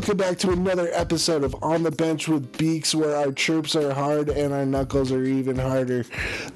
Welcome back to another episode of On the Bench with Beaks, where our chirps are hard and our knuckles are even harder.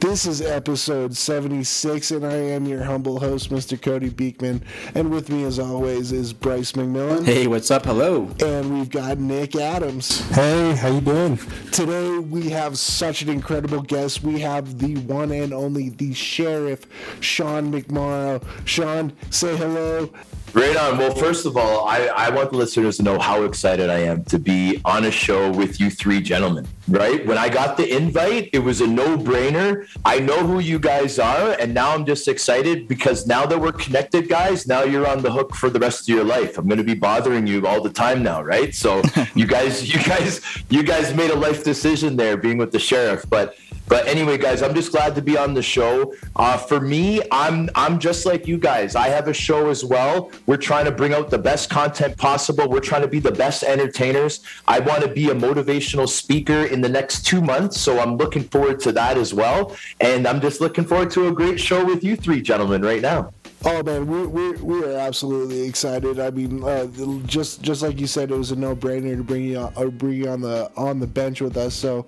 This is episode 76, and I am your humble host, Mr. Cody Beekman. And with me, as always, is Bryce McMillan. Hey, what's up? Hello. And we've got Nick Adams. Hey, how you doing? Today we have such an incredible guest. We have the one and only the sheriff, Sean McMorrow. Sean, say hello. Right on. Well, first of all, I, I want the listeners to know how excited I am to be on a show with you three gentlemen, right? When I got the invite, it was a no brainer. I know who you guys are, and now I'm just excited because now that we're connected, guys, now you're on the hook for the rest of your life. I'm going to be bothering you all the time now, right? So you guys, you guys, you guys made a life decision there being with the sheriff. But but anyway, guys, I'm just glad to be on the show. Uh, for me, I'm I'm just like you guys. I have a show as well. We're trying to bring out the best content possible. We're trying to be the best entertainers. I want to be a motivational speaker in the next two months, so I'm looking forward to that as well. And I'm just looking forward to a great show with you three gentlemen right now. Oh man, we we we are absolutely excited. I mean, uh, just just like you said, it was a no brainer to bring you on, or bring you on the on the bench with us. So,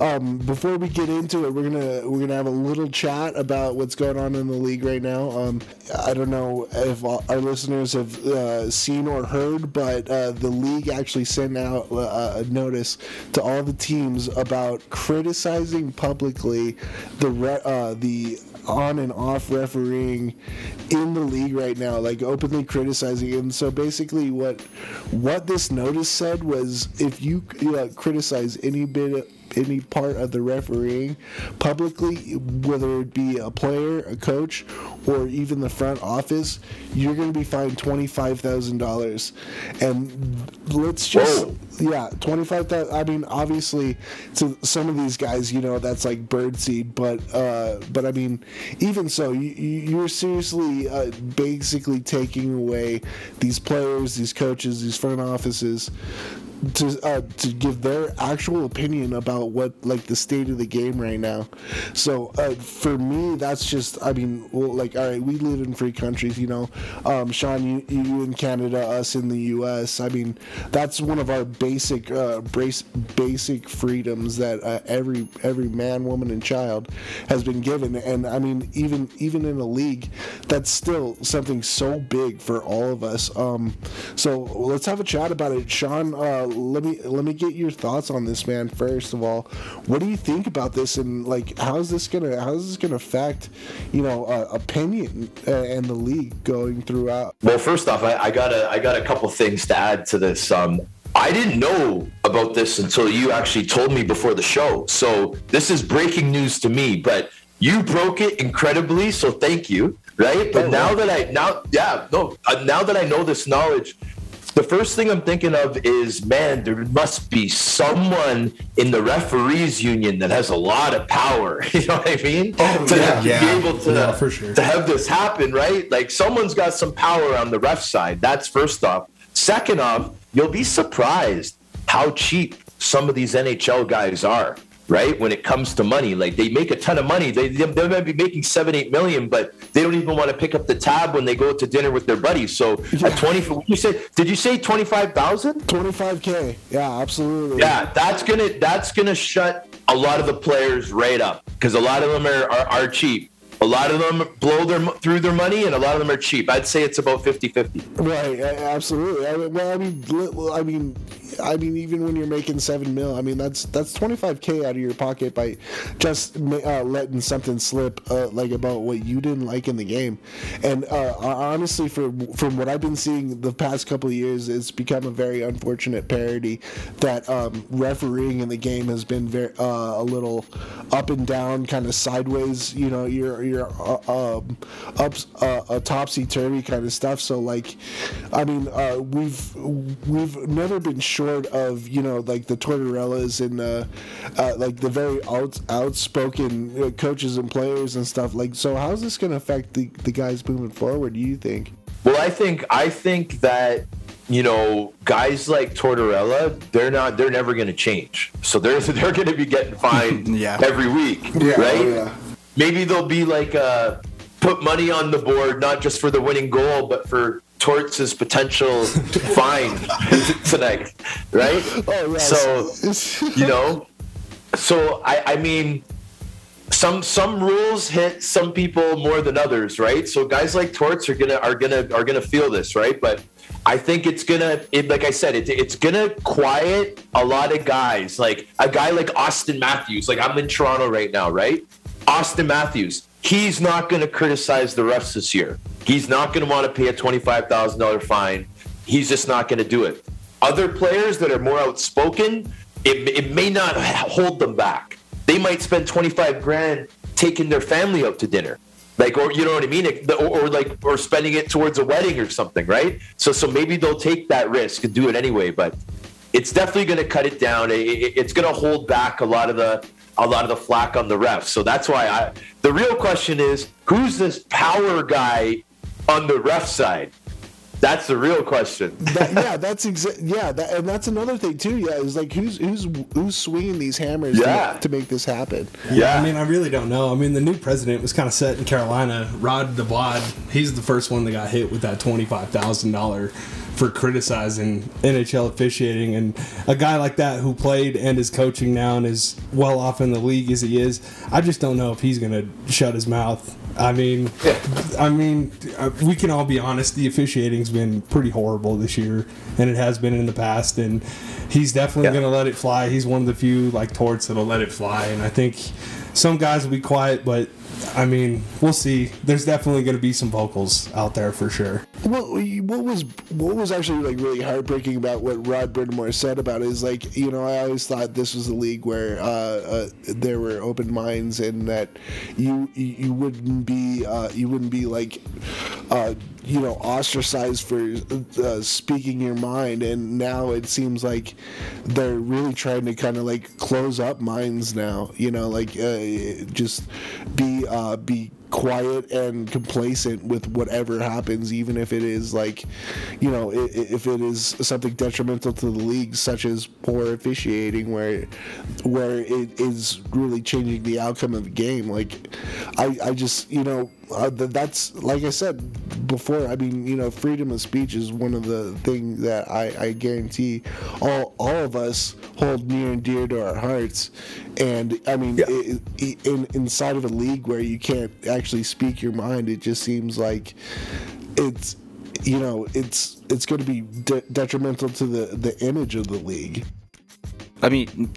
um, before we get into it, we're gonna we're gonna have a little chat about what's going on in the league right now. Um, I don't know if our listeners have uh, seen or heard, but uh, the league actually sent out uh, a notice to all the teams about criticizing publicly the re- uh, the on and off refereeing in the league right now, like openly criticizing. And so basically, what what this notice said was, if you, you know, criticize any bit any part of the refereeing publicly, whether it be a player, a coach, or even the front office, you're going to be fined twenty five thousand dollars. And let's just Whoa. yeah, twenty five thousand. I mean, obviously, to some of these guys, you know, that's like birdseed, but uh, but I mean, even so, you, you're seriously uh, basically taking away these players, these coaches, these front offices to uh, to give their actual opinion about what like the state of the game right now. So uh, for me, that's just I mean, well, like all right, we live in free countries, you know. Um, Sean, you, you in Canada, us in the U.S. I mean, that's one of our basic uh, brace, basic freedoms that uh, every every man, woman, and child has been given. And I mean, even even in a league, that's still something so big for all of us. Um, so let's have a chat about it, Sean uh, let me let me get your thoughts on this, man. First of all, what do you think about this, and like, how's this gonna how's this gonna affect, you know, uh, opinion uh, and the league going throughout? Well, first off, I, I got a I got a couple things to add to this. Um, I didn't know about this until you actually told me before the show. So this is breaking news to me, but you broke it incredibly. So thank you. Right. But now that I now, yeah, no, uh, now that I know this knowledge, the first thing I'm thinking of is, man, there must be someone in the referees union that has a lot of power. You know what I mean? Oh, to, yeah, yeah. be able to, yeah, sure. to have this happen, right? Like someone's got some power on the ref side. That's first off. Second off, you'll be surprised how cheap some of these NHL guys are right? When it comes to money, like they make a ton of money. They, they, they might be making seven, eight million, but they don't even want to pick up the tab when they go to dinner with their buddies. So yeah. at 20, you say, did you say 25,000? 25K. Yeah, absolutely. Yeah, that's going to, that's going to shut a lot of the players right up because a lot of them are, are, are cheap. A lot of them blow their through their money, and a lot of them are cheap. I'd say it's about 50-50. Right, absolutely. I mean, well, I mean, I mean, I mean, even when you're making seven mil, I mean that's that's 25k out of your pocket by just uh, letting something slip, uh, like about what you didn't like in the game. And uh, honestly, from from what I've been seeing the past couple of years, it's become a very unfortunate parody that um, refereeing in the game has been very uh, a little up and down, kind of sideways. You know, you're you're uh, um, up uh, a topsy turvy kind of stuff. So like, I mean, we've we've never been sure short of you know like the Tortorellas and uh, uh, like the very out, outspoken uh, coaches and players and stuff. Like, so how's this going to affect the the guys moving forward? Do you think? Well, I think I think that you know guys like Tortorella, they're not they're never going to change. So they're they're going to be getting fined yeah. every week, yeah, right? Oh, yeah. Maybe they'll be like uh, put money on the board not just for the winning goal, but for Torts' potential fine tonight, right? Oh, So you know, so I, I mean, some some rules hit some people more than others, right? So guys like Torts are gonna are gonna are gonna feel this, right? But I think it's gonna, it, like I said, it, it's gonna quiet a lot of guys. Like a guy like Auston Matthews. Like I'm in Toronto right now, right? Auston Matthews. He's not gonna criticize the refs this year. He's not gonna want to pay a twenty-five thousand dollar fine. He's just not gonna do it. Other players that are more outspoken, it, it may not hold them back. They might spend twenty-five grand taking their family out to dinner like or you know what i mean or, or, like or spending it towards a wedding or something right so so maybe they'll take that risk and do it anyway but it's definitely going to cut it down it, it, it's going to hold back a lot of the a lot of the flack on the refs so that's why i the real question is who's this power guy on the ref side that's the real question. that, yeah, that's exactly yeah, that, and that's another thing too. Yeah, is like who's who's who's swinging these hammers yeah. to, to, make this happen. Yeah. yeah, I mean, I really don't know. I mean, the new president was kind of set in Carolina. Rod DeBlad, he's the first one that got hit with that twenty five thousand dollar for criticizing NHL officiating, and a guy like that who played and is coaching now and is well off in the league as he is, I just don't know if he's going to shut his mouth I mean, I mean, uh, we can all be honest. The officiating's been pretty horrible this year, and it has been in the past. And he's definitely yeah. going to let it fly. He's one of the few like torts that'll let it fly. And I think some guys will be quiet, but I mean, we'll see. There's definitely going to be some vocals out there for sure. What what was what was actually like really heartbreaking about what Rod Brind'Amour said about it is like you know I always thought this was a league where uh, uh, there were open minds and that you you wouldn't be uh, you wouldn't be like uh, you know ostracized for uh, speaking your mind. And now it seems like they're really trying to kind of like close up minds now you know like uh, just be uh, be quiet and complacent with whatever happens, even if it is like, you know, if it is something detrimental to the league, such as poor officiating, where where it is really changing the outcome of the game. Like, I I just you know uh, that's like I said before. I mean, you know, freedom of speech is one of the things that I, I guarantee all all of us hold near and dear to our hearts. And I mean, yeah. it, it, in, inside of a league where you can't actually speak your mind, it just seems like it's you know it's it's going to be de- detrimental to the the image of the league. I mean,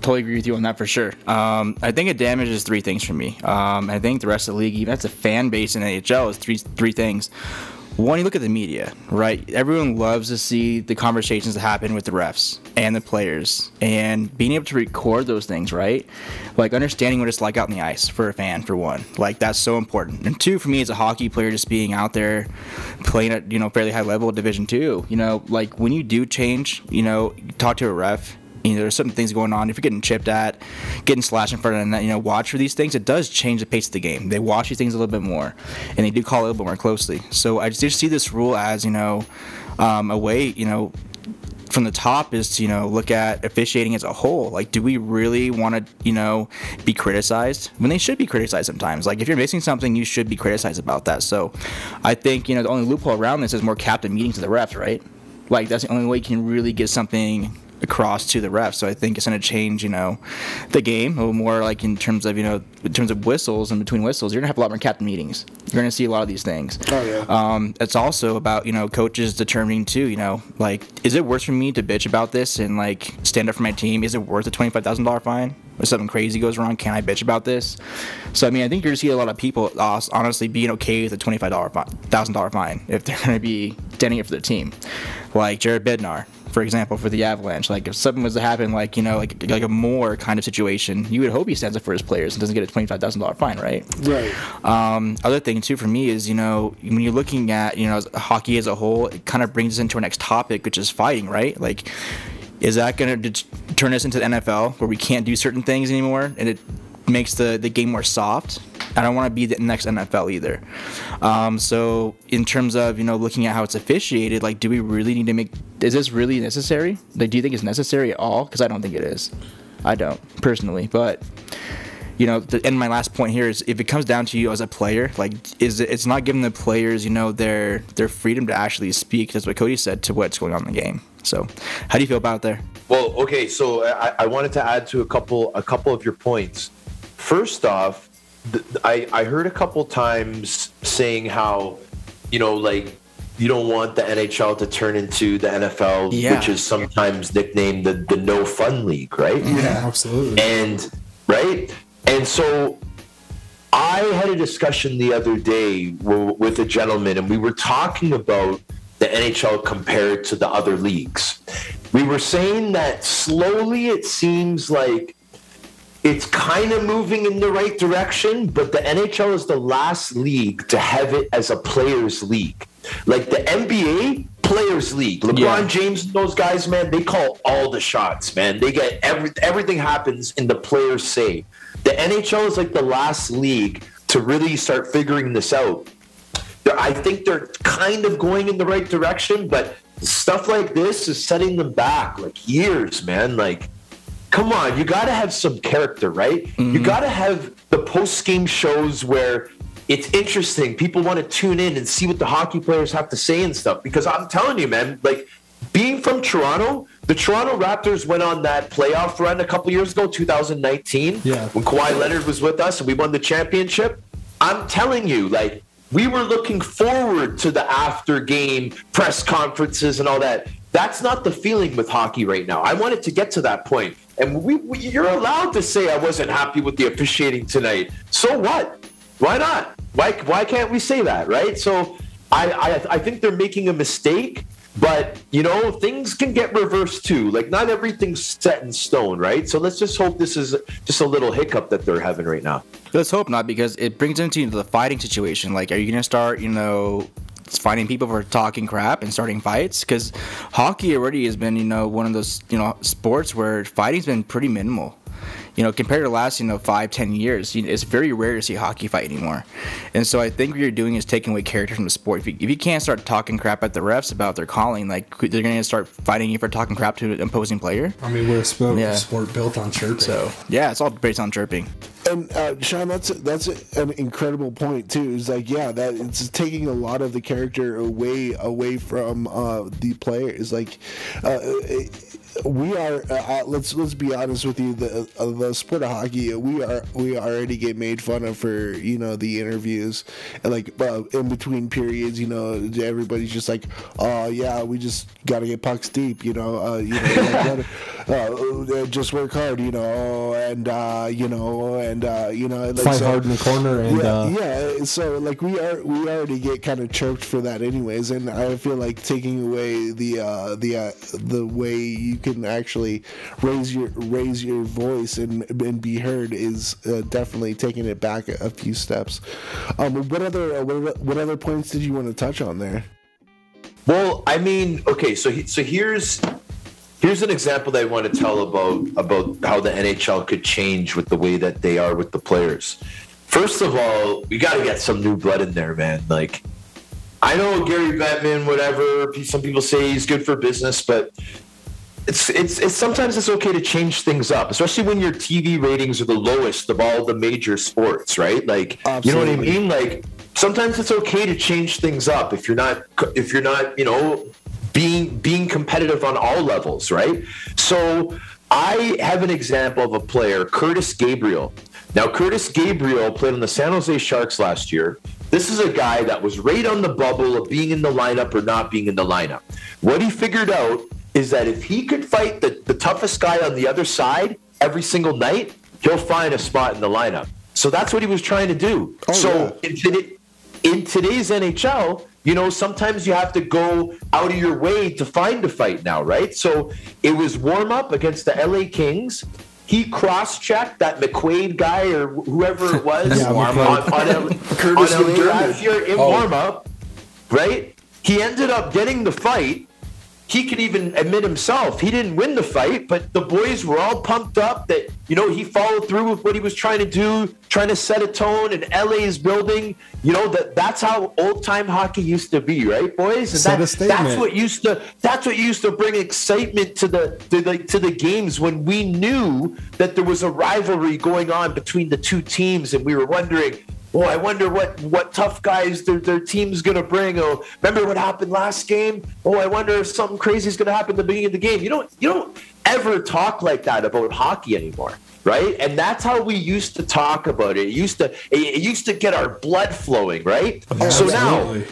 totally agree with you on that for sure. Um, I think it damages three things for me. Um, I think the rest of the league, even as a fan base in NHL, is three three things. One, you look at the media, right? Everyone loves to see the conversations that happen with the refs and the players, and being able to record those things, right? Like understanding what it's like out in the ice for a fan, for one, like that's so important. And two, for me as a hockey player, just being out there playing at you know fairly high level, Division two, you know, like when you do change, you know, talk to a ref you know, there's certain things going on. If you're getting chipped at, getting slashed in front of the net, you know, watch for these things. It does change the pace of the game. They watch these things a little bit more, and they do call it a little bit more closely. So I just see this rule as you know, um, a way you know from the top is to you know look at officiating as a whole like do we really want to you know be criticized when they should be criticized sometimes like if you're missing something you should be criticized about that so i think you know the only loophole around this is more captain meetings of the refs right like that's the only way you can really get something across to the refs. So I think it's going to change, you know, the game a little more like in terms of, you know, in terms of whistles and between whistles, you're going to have a lot more captain meetings. You're going to see a lot of these things. Oh, yeah. Um, it's also about, you know, coaches determining too, you know, like, is it worth for me to bitch about this and like stand up for my team? Is it worth a $25,000 fine? If something crazy goes wrong, can I bitch about this? So, I mean, I think you're going to see a lot of people honestly being okay with a $25,000 fine if they're going to be standing up for their team. Like Jared Bednar, for example, for the Avalanche. Like if something was to happen, like you know, like like a more kind of situation, you would hope he stands up for his players and doesn't get a twenty five thousand dollar fine, right? Right. Um, other thing too for me is you know when you're looking at you know hockey as a whole, it kind of brings us into our next topic, which is fighting, right? Like. Is that going to turn us into the NFL where we can't do certain things anymore and it makes the, the game more soft? I don't want to be the next NFL either. Um, so in terms of you know looking at how it's officiated, like, do we really need to make? Is this really necessary? Like, do you think it's necessary at all? Because I don't think it is. I don't personally, but you know, the, and my last point here is if it comes down to you as a player, like is it, it's not giving the players, you know, their their freedom to actually speak. That's what Cody said to what's going on in the game. So, how do you feel about there? Well, okay, so I, I wanted to add to a couple a couple of your points. First off, I I heard a couple times saying how, you know, like you don't want the NHL to turn into the NFL, Yeah. which is sometimes nicknamed the the no fun league, right? Yeah, absolutely. And right, and so I had a discussion the other day w- with a gentleman, and we were talking about the NHL compared to the other leagues. We were saying that slowly it seems like it's kind of moving in the right direction, but the NHL is the last league to have it as a players' league. Like the NBA, players' league. LeBron Yeah. James and those guys, man, they call all the shots, man. They get every everything happens in the players' say. The NHL is like the last league to really start figuring this out. I think they're kind of going in the right direction, but stuff like this is setting them back like years, man. Like, come on, you got to have some character, right? You mm-hmm. got to have the post game shows where it's interesting. People want to tune in and see what the hockey players have to say and stuff. Because I'm telling you, man, like being from Toronto, the Toronto Raptors went on that playoff run a couple years ago, 2019, Yeah. when Kawhi Leonard was with us and we won the championship. I'm telling you, like, we were looking forward to the after game press conferences and all that. That's not the feeling with hockey right now. I wanted to get to that point. And we, we you're allowed to say I wasn't happy with the officiating tonight. So what? Why not? Why why can't we say that, right? So I I, I think they're making a mistake, but you know, things can get reversed too. Like not everything's set in stone, right? So let's just hope this is just a little hiccup that they're having right now. Let's hope not, because it brings into the fighting situation. Like, are you gonna start, you know, finding people for talking crap and starting fights? Because hockey already has been, you know, one of those, you know, sports where fighting's been pretty minimal. You know, compared to last, you know, five, ten years, you it's very rare to see hockey fight anymore. And so I think what you're doing is taking away character from the sport. If you, if you can't start talking crap at the refs about their calling, like they're gonna start fighting you for talking crap to an opposing player. I mean, we're a sport, Yeah. sport built on chirping. So yeah, it's all based on chirping. And uh, Sean, that's that's an incredible point too. Is like, yeah, that it's taking a lot of the character away away from uh, the players. Like, uh, we are. Uh, let's let's be honest with you. The uh, the sport of hockey, we are we already get made fun of for you know the interviews and like uh, in between periods. You know, everybody's just like, oh yeah, we just got to get pucks deep. You know, uh, you know, like, gotta, uh, just work hard. You know, and uh, you know, and uh, you know, like, Fight so- hard in the corner and yeah, uh, yeah. So like we are, we already get kind of choked for that, anyways. And I feel like taking away the uh, the uh, the way you can actually raise your raise your voice and and be heard is uh, definitely taking it back a, a few steps. Um, what other uh, what, other- what other points did you want to touch on there? Well, I mean, okay, so he, so here's here's an example that I want to tell about about how the NHL could change with the way that they are with the players. First of all, we got to get some new blood in there, man. Like, I know Gary Bettman, whatever. Some people say he's good for business, but it's, it's it's sometimes it's okay to change things up, especially when your TV ratings are the lowest of all the major sports, right? Like, you know what I mean? Like, sometimes it's okay to change things up if you're not if you're not, you know, being being competitive on all levels, right? So, I have an example of a player, Curtis Gabriel. Now, Curtis Gabriel played on the San Jose Sharks last year. This is a guy that was right on the bubble of being in the lineup or not being in the lineup. What he figured out is that if he could fight the, the toughest guy on the other side every single night, he'll find a spot in the lineup. So that's what he was trying to do. Oh, so in, in today's NHL, you know, sometimes you have to go out of your way to find a fight now, right? So it was warm up against the LA Kings. He cross checked that McQuaid guy or whoever it was Yeah, on, on, on, Curtis on LA last year in Oh. warm up, right? He ended up getting the fight he could even admit himself he didn't win the fight, but the boys were all pumped up that you know he followed through with what he was trying to do, trying to set a tone, and LA is building. You know that that's how old time hockey used to be, right, boys? And Set a statement. that's what used to that's what used to bring excitement to the to the to the games when we knew that there was a rivalry going on between the two teams, and we were wondering. Oh, I wonder what what tough guys their, their team's gonna bring. Oh, remember what happened last game? Oh, I wonder if something crazy is gonna happen at the beginning of the game. You don't you don't ever talk like that about hockey anymore, right? And that's how we used to talk about it. It used to it, used to get our blood flowing, right? so now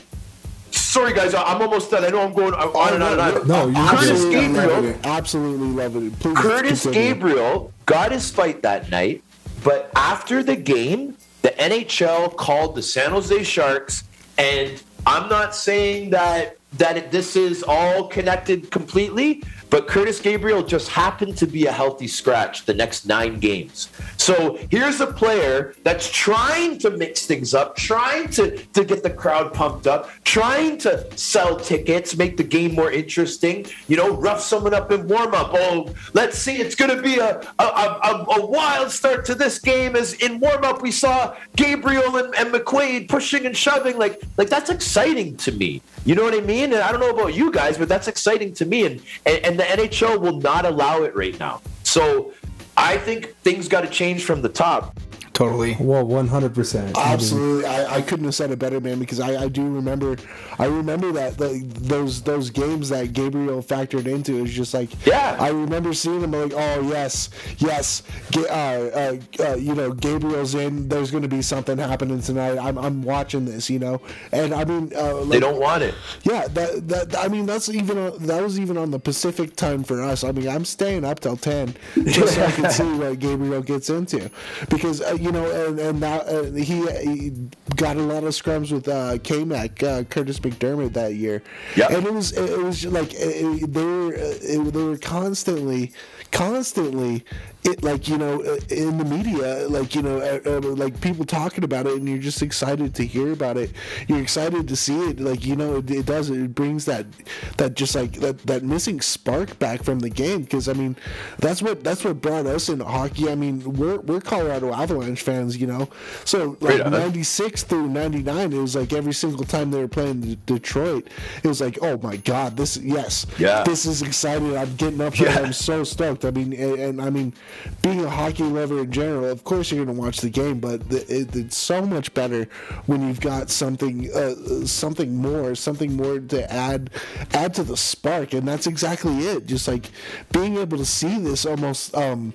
sorry guys, I'm almost done. I know I'm going on and on and on. No, you're Curtis absolutely Gabriel. Absolutely loving it. Please Curtis continue. Gabriel got his fight that night, but after the game, the NHL called the San Jose Sharks, and I'm not saying that that this is all connected completely, but Curtis Gabriel just happened to be a healthy scratch the next nine games. So here's a player that's trying to mix things up, trying to, to get the crowd pumped up, trying to sell tickets, make the game more interesting, you know, rough someone up in warm up. Oh, let's see, it's going to be a, a, a, a wild start to this game as in warm up we saw Gabriel and, and McQuaid pushing and shoving. Like, like that's exciting to me. You know what I mean? And I don't know about you guys, but that's exciting to me. And, and, and the NHL will not allow it right now. So I think things got to change from the top. Totally. Well, 100%. Absolutely, I, I couldn't have said it better, man. Because I, I do remember, I remember that the, those those games that Gabriel factored into is just like, Yeah. I remember seeing them like, oh yes, yes, Ga- uh, uh, uh, you know, Gabriel's in. There's going to be something happening tonight. I'm, I'm watching this, you know, and I mean, uh, like, They don't want it. yeah, that that I mean that's even on- that was even on the Pacific time for us. I mean, I'm staying up till ten just so I can see what Gabriel gets into, because uh, you know, and and that uh, he, he got a lot of scrums with uh, K-Mac, uh, Kurtis MacDermid that year. Yep. and it was it was like it, it- they were uh, it, they were constantly constantly it like you know uh, in the media like you know uh, uh, like people talking about it and you're just excited to hear about it. You're excited to see it. Like you know it, it does it brings that that just like that, that missing spark back from the game. Because i mean that's what that's what brought us into hockey. I mean we're, we're colorado avalanche fans you know? So like Right 96 through 99 it was like every single time they were playing detroit it was like oh my god this yes Yeah. this is exciting. I'm getting up Yeah. i'm so stoked. I mean and, and i mean being a hockey lover in general of course you're going to watch the game but the, it, it's so much better when you've got something uh, something more something more to add add to the spark and that's exactly it. Just like being able to see this almost um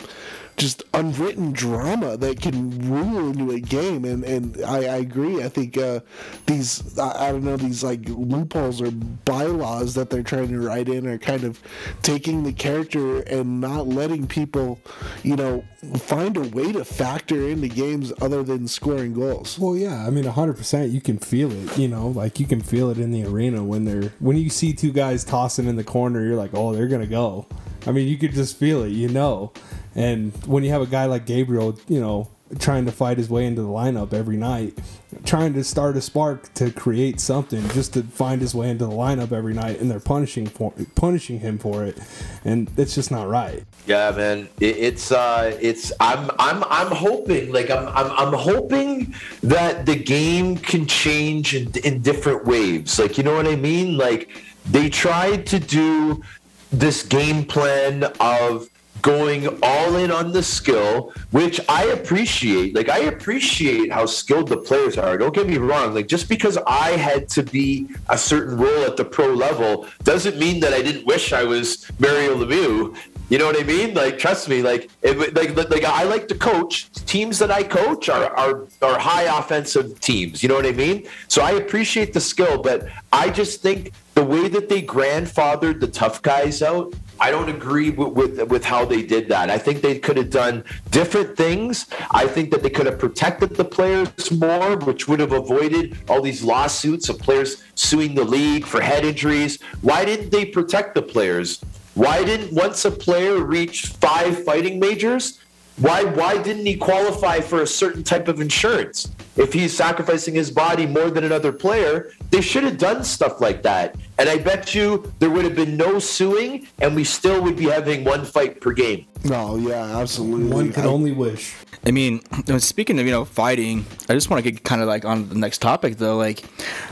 just unwritten drama that can rule into a game and and I, I agree I think uh, these I, I don't know these like loopholes or bylaws that they're trying to write in are kind of taking the character and not letting people you know find a way to factor into games other than scoring goals Well, yeah, I mean, hundred percent. You can feel it. You know, like you can feel it in the arena when they're when you see two guys tossing in the corner. You're like, oh, they're gonna go. I mean, you could just feel it. You know, and when you have a guy like Gabriel, you know, trying to fight his way into the lineup every night, trying to start a spark to create something, just to find his way into the lineup every night, and they're punishing for punishing him for it, and it's just not right. Yeah, man. It, it's uh, it's I'm I'm I'm hoping like I'm I'm I'm hoping that the game can change in, in different waves. Like you know what I mean? Like they tried to do this game plan of going all in on the skill, which I appreciate. Like I appreciate how skilled the players are. Don't get me wrong. Like just because I had to be a certain role at the pro level doesn't mean that I didn't wish I was Mario Lemieux. You know what I mean? Like, trust me. Like, it, like, like, I like to coach. Teams that I coach are, are are high offensive teams. You know what I mean? So I appreciate the skill, but I just think the way that they grandfathered the tough guys out, I don't agree with, with with how they did that. I think they could have done different things. I think that they could have protected the players more, which would have avoided all these lawsuits of players suing the league for head injuries. Why didn't they protect the players? Why didn't once a player reach five fighting majors? Why why didn't he qualify for a certain type of insurance? If he's sacrificing his body more than another player, they should have done stuff like that. And I bet you there would have been no suing, and we still would be having one fight per game. No, yeah, absolutely. One can I- only wish. I mean, speaking of you know fighting, I just want to get kind of like on the next topic though. Like,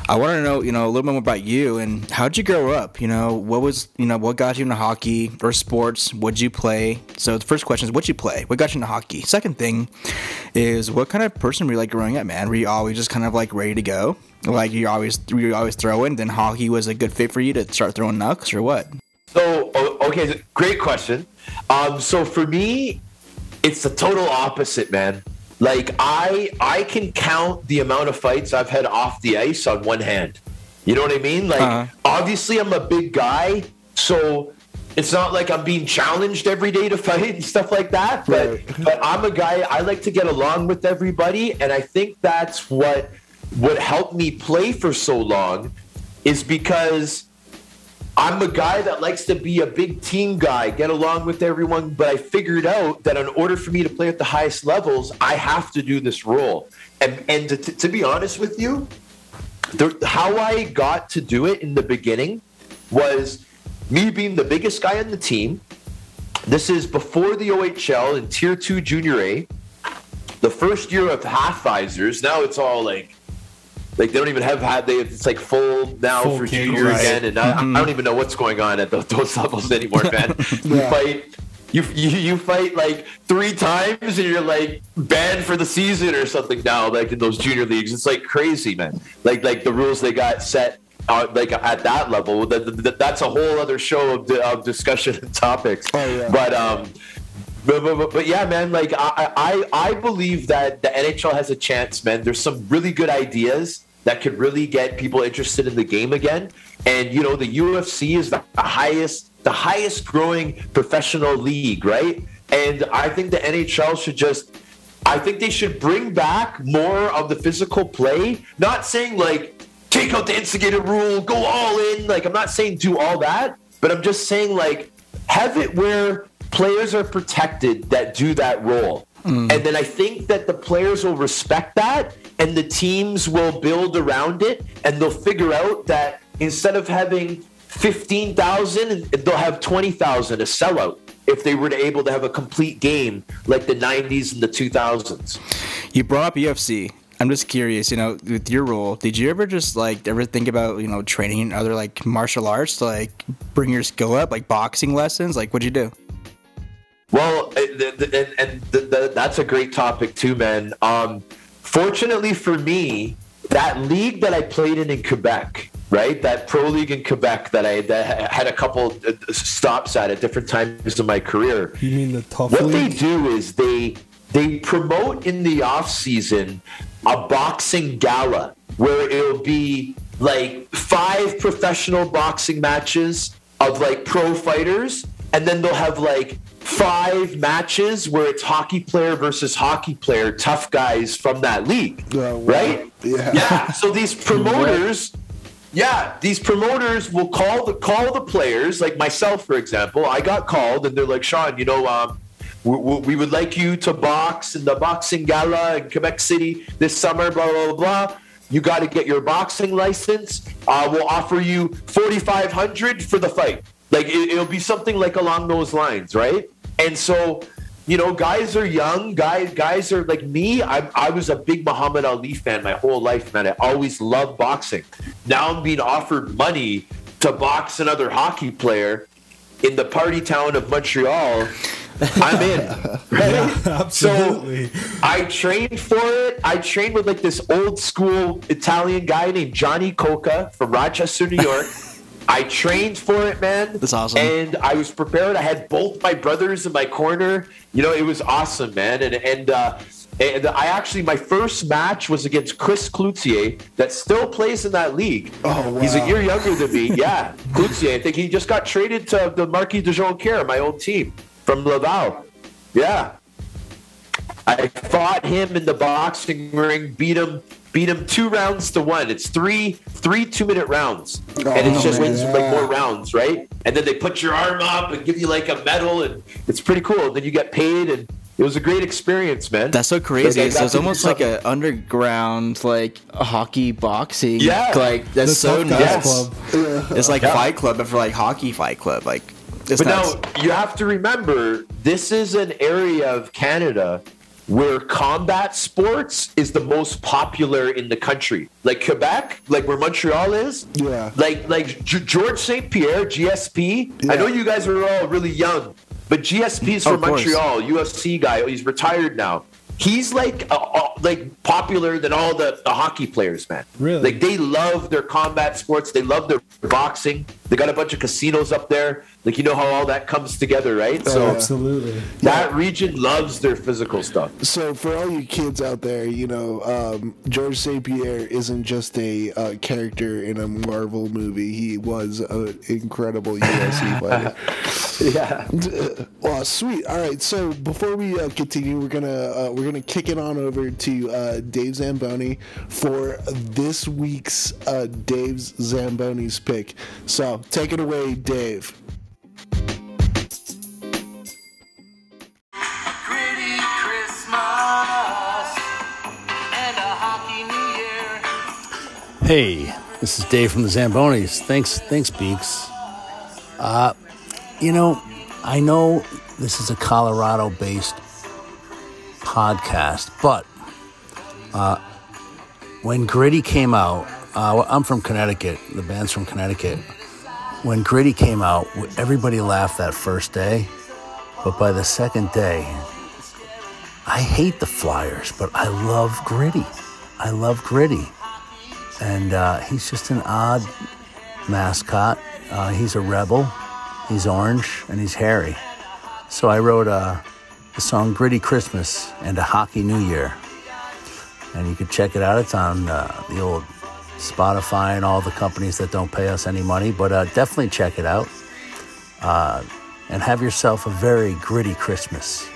I want to know you know a little bit more about you and how'd you grow up? You know, what was you know what got you into hockey or sports? What'd you play? So the first question is what'd you play? What got you into hockey? Second thing is what kind of person were you like growing up, man? Were you always just kind of like ready to go? Like you always you always throwing? Then hockey was a good fit for you to start throwing knucks or what? So, okay, great question. Um, so for me, it's the total opposite, man. Like I, I can count the amount of fights I've had off the ice on one hand. You know what I mean? Like, Uh-huh. obviously, I'm a big guy, so it's not like I'm being challenged every day to fight and stuff like that. But, Right. but I'm a guy. I like to get along with everybody, and I think that's what what helped me play for so long is because I'm a guy that likes to be a big team guy, get along with everyone, but I figured out that in order for me to play at the highest levels, I have to do this role. And and to, to be honest with you, how I got to do it in the beginning was me being the biggest guy on the team. This is before the OHL in Tier 2 Junior A. The first year of half visors. Now it's all like like they don't even have had they it's like full now Full for cage, junior right. again and I, I don't even know what's going on at those, those levels anymore man you Yeah. fight you, you you fight like three times and you're like banned for the season or something now like in those junior leagues it's like crazy man like like the rules they got set uh, like at that level that, that, that's a whole other show of, di- of discussion and topics Oh, yeah. but um but, but, but, but yeah, man, like I, I I believe that the NHL has a chance, man. There's some really good ideas that could really get people interested in the game again. And you know, the UFC is the highest the highest growing professional league, right? And I think the NHL should just I think they should bring back more of the physical play. Not saying like take out the instigator rule, go all in. Like I'm not saying do all that, but I'm just saying like have it where players are protected that do that role. Mm. And then I think that the players will respect that and the teams will build around it and they'll figure out that instead of having 15,000, they'll have 20,000, a sellout if they were to able to have a complete game like the 90s and the 2000s. You brought up UFC. I'm just curious, you know, with your role, did you ever just like ever think about, you know, training in other like martial arts to like bring your skill up, like boxing lessons? Like, what'd you do? Well, the, and, and the, the, that's a great topic too, man. Um, fortunately for me, that league that I played in in Quebec, right? That pro league in Quebec that I that had a couple uh, stops at at different times in my career. You mean the tough What they do is they they promote in the off season a boxing gala where it'll be like five professional boxing matches of like pro fighters and then they'll have like five matches where it's hockey player versus hockey player tough guys from that league Oh, wow. right Yeah. yeah so these promoters yeah, these promoters will call the call the players, like myself, for example. I got called, and they're like, "Sean, you know, um, we, would like you to box in the boxing gala in Quebec City this summer." Blah blah blah. blah. You got to get your boxing license. Uh, we'll offer you forty five hundred for the fight. Like it, it'll be something like along those lines, right? And so you know, guys are young. Guys, guys are like me. I, I was a big Muhammad Ali fan my whole life, man. I always loved boxing. Now I'm being offered money to box another hockey player in the party town of Montreal. I'm in. Right? Absolutely. So I trained for it. I trained with like this old school Italian guy named Johnny Coca from Rochester, New York. I trained for it, man. That's awesome. And I was prepared. I had both my brothers in my corner. You know, it was awesome, man. And and uh, and I actually my first match was against Chris Cloutier, that still plays in that league. Oh, He's a year younger than me. Yeah, Cloutier. I think he just got traded to the Marquis de Jonquière, my old team from Laval. Yeah. I fought him in the boxing ring, beat him, beat him two rounds to one. It's three, three two-minute rounds, and it's Oh, just wins yeah. like more rounds, right? And then they put your arm up and give you like a medal, and it's pretty cool. And Then you get paid, and It was a great experience, man. That's so crazy. Like, I it's, got it's to do almost like an underground like hockey boxing. Yeah. like that's The so nice. Guys. Club. It's like Yeah. Fight Club, but for like hockey Fight Club. Like, it's But nuts. now you have to remember, this is an area of Canada where combat sports is the most popular in the country. Like Quebec, like where Montreal is. Yeah. Like like G- Georges St-Pierre, GSP. I know you guys are all really young, but GSP is from. Montreal, UFC guy. He's retired now. He's like uh, uh, like popular than all the, the hockey players, man. Really? Like they love their combat sports. They love their boxing. They got a bunch of casinos up there. Like you know how all that comes together, right? So Absolutely. that region loves their physical stuff. So for all you kids out there, you know, um, Georges St-Pierre isn't just a uh, character in a Marvel movie. He was an incredible UFC fighter. Yeah. Well, sweet. All right. So before we uh, continue, we're gonna uh, we're gonna kick it on over to uh, Dave Zamboni for this week's uh, Dave's Zamboni's pick. So take it away, Dave. Hey, this is Dave from the Zambonis. Thanks, thanks, Beaks. Uh, you know, I know this is a Colorado-based podcast, but uh, when Gritty came out, uh, I'm from Connecticut. The band's from Connecticut. When Gritty came out, everybody laughed that first day, but by the second day, I hate the Flyers, but I love Gritty. I love Gritty and uh, he's just an odd mascot. Uh, he's a rebel. He's orange and he's hairy. So I wrote a, the song "Gritty Christmas" and "A Hockey New Year," and you can check it out. It's on uh, the old Spotify and all the companies that don't pay us any money, but uh, definitely check it out. Uh, and have yourself a very gritty Christmas.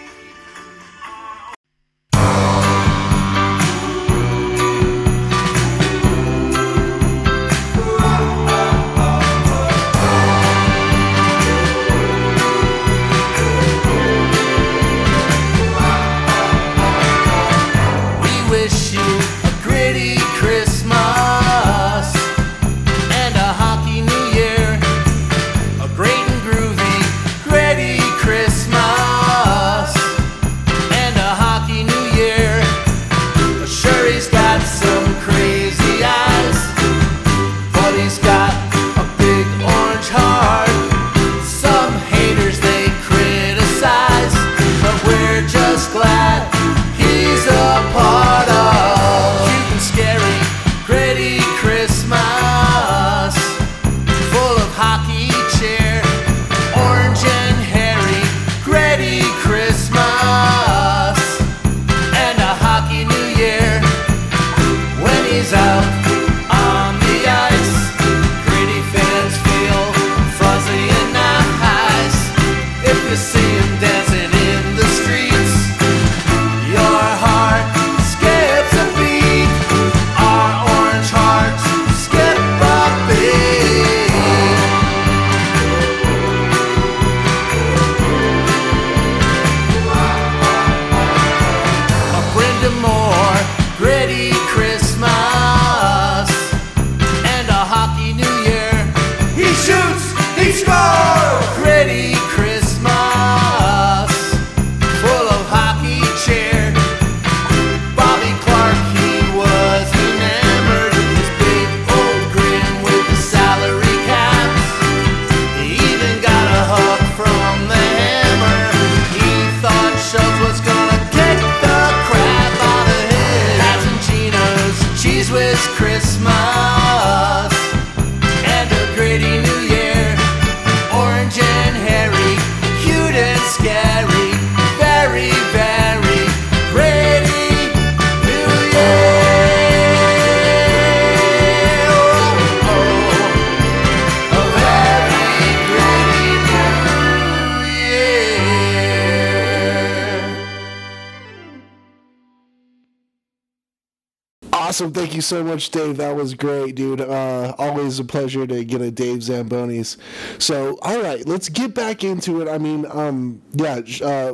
So much, Dave. That was great, dude. Uh, always a pleasure to get a Dave Zambonis. So, all right, let's get back into it. I mean, um, yeah, uh,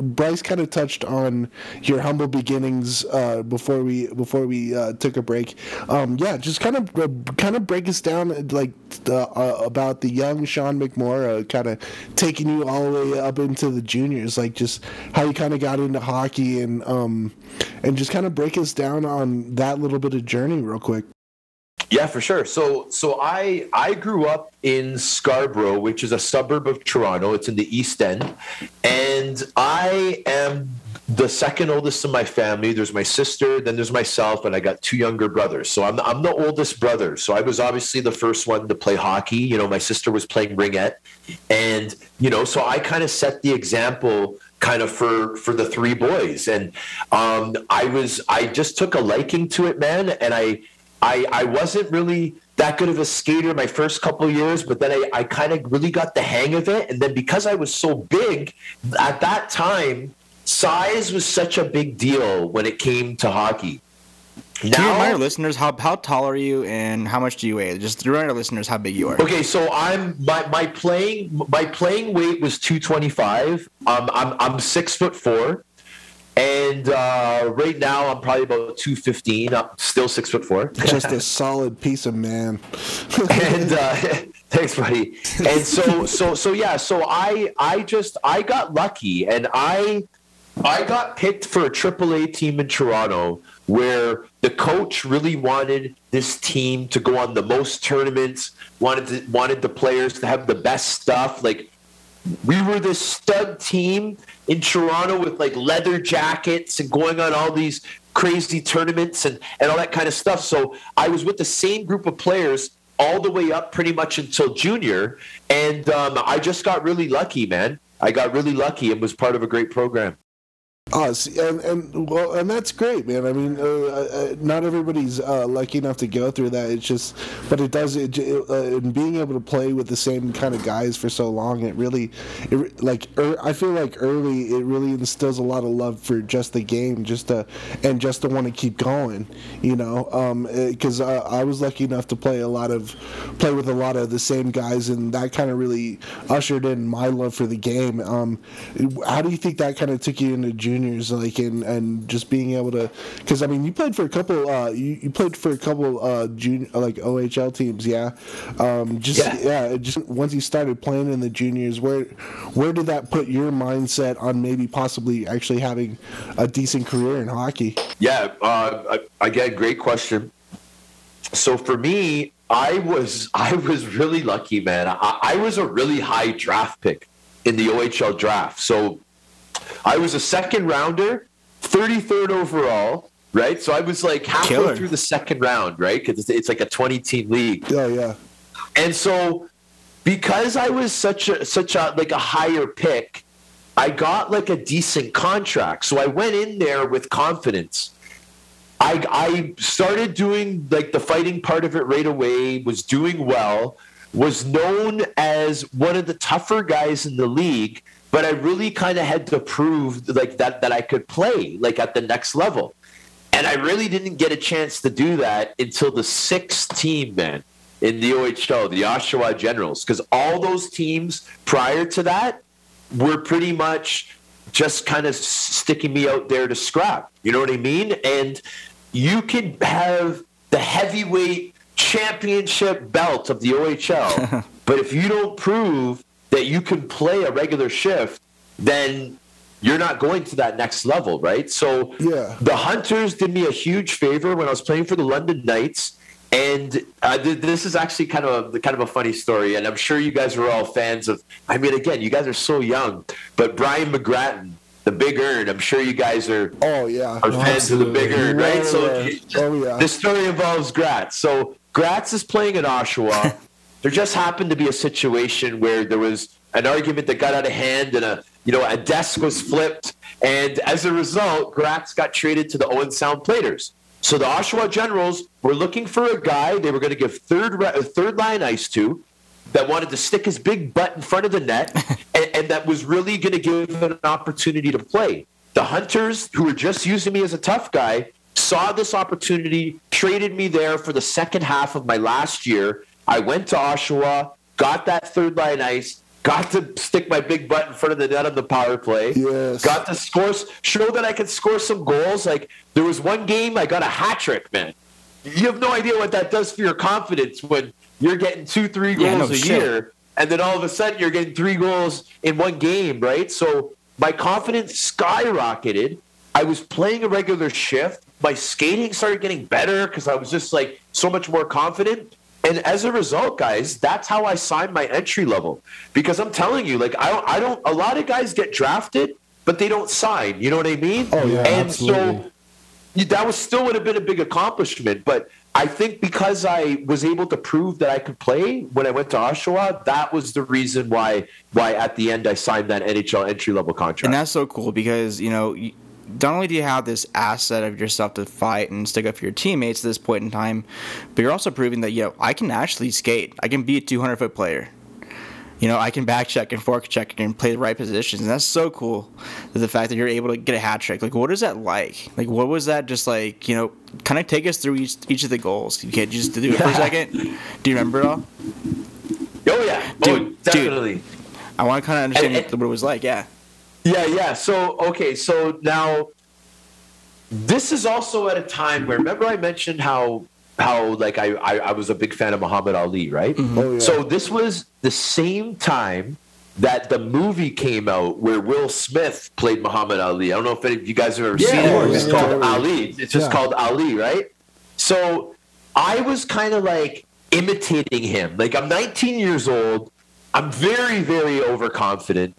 Bryce kind of touched on your humble beginnings uh, before we before we uh, took a break. Um, yeah, just kind of uh, kind of break us down like uh, about the young Sean McMorrow, kind of taking you all the way up into the juniors, like just how you kind of got into hockey and um, and just kind of break us down on that little bit of journey real quick. Yeah, for sure. So so I I grew up in Scarborough, which is a suburb of Toronto. It's in the East End. And I am the second oldest in my family. There's my sister, then there's myself, and I got two younger brothers. So I'm I'm the oldest brother. So I was obviously the first one to play hockey. You know, my sister was playing ringette. And, you know, so I kind of set the example kind of for for the three boys. And um, i was i just took a liking to it man. And i i i wasn't really that good of a skater my first couple years but then i, I kind of really got the hang of it. And then because i was so big at that time size was such a big deal when it came to hockey now, Can you remind our listeners how how tall are you and how much do you weigh? Just remind our listeners how big you are. Okay, so I'm my my playing my playing weight was 225. Um, I'm I'm six foot four, and uh, right now I'm probably about 215. I'm still six foot four. Just a solid piece of man. and uh, thanks, buddy. And so so so yeah. So I I just I got lucky, and I I got picked for a AAA team in Toronto where the coach really wanted this team to go on the most tournaments, wanted to, wanted the players to have the best stuff. Like we were this stud team in Toronto with like leather jackets and going on all these crazy tournaments and, and all that kind of stuff. So I was with the same group of players all the way up pretty much until junior. And um, I just got really lucky, man. I got really lucky and was part of a great program. Us and and well, and that's great, man. I mean, uh, uh, not everybody's uh, lucky enough to go through that. It's just, but it does. It, uh, and being able to play with the same kind of guys for so long, it really, it like er, I feel like early, it really instills a lot of love for just the game, just to and just to want to keep going. You know, because um, uh, I was lucky enough to play a lot of, play with a lot of the same guys, and that kind of really ushered in my love for the game. Um, how do you think that kind of took you into junior? Juniors, like and and just being able to, because I mean, you played for a couple, uh, you, you played for a couple uh, junior like OHL teams, yeah. Um, just yeah. yeah, just once you started playing in the juniors, where where did that put your mindset on maybe possibly actually having a decent career in hockey? Yeah, uh, again, great question. So for me, I was I was really lucky, man. I, I was a really high draft pick in the OHL draft. So I was a second rounder, 33rd overall, right? So I was like halfway Killer. through the second round, right? Because it's, it's like a 20 team league. Yeah, yeah. And so because I was such a such a like a higher pick, I got like a decent contract. So I went in there with confidence. I I started doing like the fighting part of it right away, was doing well, was known as one of the tougher guys in the league but I really kind of had to prove like that that I could play like at the next level. And I really didn't get a chance to do that until the sixth team, man, in the OHL, the Oshawa Generals, because all those teams prior to that were pretty much just kind of sticking me out there to scrap. You know what I mean? And you could have the heavyweight championship belt of the OHL, but if you don't prove that you can play a regular shift, then you're not going to that next level, right? So yeah. the Hunters did me a huge favor when I was playing for the London Knights. And uh, th- this is actually kind of a kind of a funny story, and I'm sure you guys are all fans of. I mean, again, you guys are so young, but Brian McGrattan, the Big Ern, I'm sure you guys are. Oh yeah, are fans of the Big Ern, right? So, oh yeah, this story involves Gratz. So Gratz is playing in Oshawa. There just happened to be a situation where there was an argument that got out of hand and a you know a desk was flipped, and as a result, Gratz got traded to the Owen Sound Platers. So the Oshawa Generals were looking for a guy they were going to give third uh, third line ice to, that wanted to stick his big butt in front of the net, and, and that was really going to give him an opportunity to play. The Hunters, who were just using me as a tough guy, saw this opportunity, traded me there for the second half of my last year. I went to Oshawa, got that third line ice, got to stick my big butt in front of the net on the power play. Yes. Got to score, show that I could score some goals. Like there was one game I got a hat trick, man. You have no idea what that does for your confidence when you're getting two, three goals Yeah, no a shit. year, and then all of a sudden you're getting three goals in one game, right? So my confidence skyrocketed. I was playing a regular shift. My skating started getting better because I was just like so much more confident. And as a result, guys, that's how I signed my entry level. Because I'm telling you, like I don't, I don't. A lot of guys get drafted, but they don't sign. You know what I mean? Oh, yeah, and absolutely. so that was still would have been a big accomplishment. But I think because I was able to prove that I could play when I went to Oshawa, that was the reason why why at the end I signed that NHL entry level contract. And that's so cool because you know, you, not only do you have this asset of yourself to fight and stick up for your teammates at this point in time, but you're also proving that you know I can actually skate. I can be a 200 foot player. You know, I can back check and forecheck and play the right positions, and that's so cool. The fact that you're able to get a hat trick, like, what is that like? Like, what was that just like? You know, kind of take us through each each of the goals. You can't just do it for a second. Do you remember it all? oh yeah, oh, Dude, oh, dude. definitely. I want to kind of understand And- and- what it was like. Yeah. Yeah, yeah. So okay, so now this is also at a time where remember I mentioned how how like I I, I was a big fan of Muhammad Ali, right? Mm-hmm. Oh, yeah. So this was the same time that the movie came out where Will Smith played Muhammad Ali. I don't know if any of you guys have ever Yeah, seen it. It's yeah, called totally. Ali. It's just Yeah. called Ali, right? So I was kind of like imitating him. Like I'm 19 years old. I'm very, very overconfident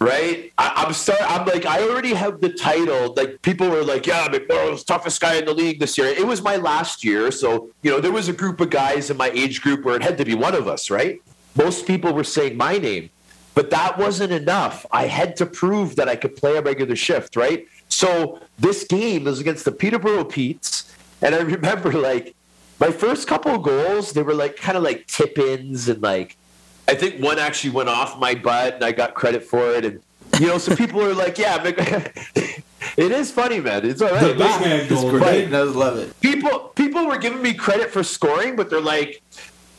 right? I, I'm start. I'm like, I already have the title. Like people were like, "Yeah, McMorrow's toughest guy in the league this year." It was my last year, so you know there was a group of guys in my age group where it had to be one of us, right? Most people were saying my name, but that wasn't enough. I had to prove that I could play a regular shift, right? So this game was against the Peterborough Petes, and I remember like my first couple of goals, they were like kind of like tip-ins and like I think one actually went off my butt, and I got credit for it. And you know, so people are like, "Yeah, Mc- it is funny, man. It's all The right." big man goal, right? I love it. People people were giving me credit for scoring, but they're like,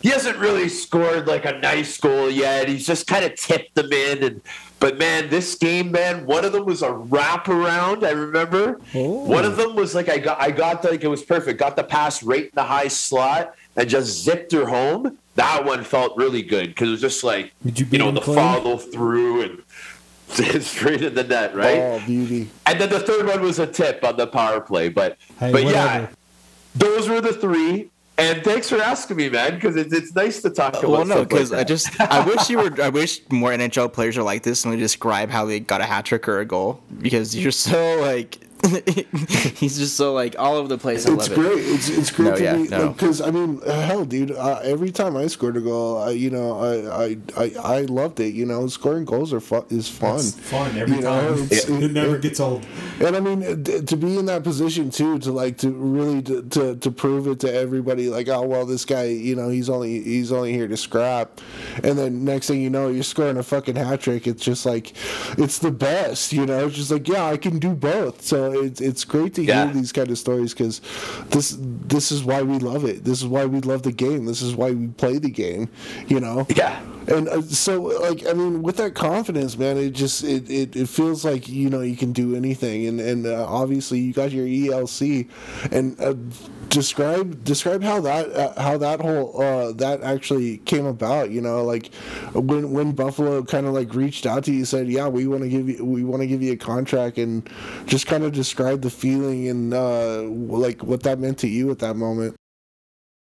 he hasn't really scored like a nice goal yet. He's just kind of tipped them in, and but man, this game, man, one of them was a wraparound. I remember oh. one of them was like I got I got the, like it was perfect. Got the pass right in the high slot and just zipped her home. That one felt really good because it was just like Did you you know the clean? follow through and straight in the net, right? Oh, beauty. And then the third one was a tip on the power play. But Hey, but yeah, those were the three. And thanks for asking me, man, because it's, it's nice to talk about. Well, no, stuff like because I just I wish you were. I wish more NHL players are like this and we describe how they got a hat trick or a goal because you're so like he's just so like all over the place. I It's love it. great. It's it's great No, to yeah, me no. because I mean, hell, dude. Uh, every time I scored a goal, I, you know, I, I I I loved it. You know, scoring goals are fun. Is fun. It's fun every You know, time. it's- it, it- never gets old. And I mean, to be in that position too, to like to really to, to, to prove it to everybody, like, oh well, this guy, you know, he's only he's only here to scrap, and then next thing you know, you're scoring a fucking hat trick. It's just like, it's the best, you know. It's just like, yeah, I can do both. So it's it's great to Yeah. hear these kind of stories because this this is why we love it. This is why we love the game. This is why we play the game. You know. yeah. And uh, so, like, I mean, with that confidence, man, it just it, it, it feels like you know you can do anything, and and uh, obviously you got your ELC, and uh, describe describe how that uh, how that whole uh, that actually came about. You know, like when when Buffalo kind of like reached out to you, said, yeah, we want to give you we want to give you a contract, and just kind of describe the feeling and uh, like what that meant to you at that moment.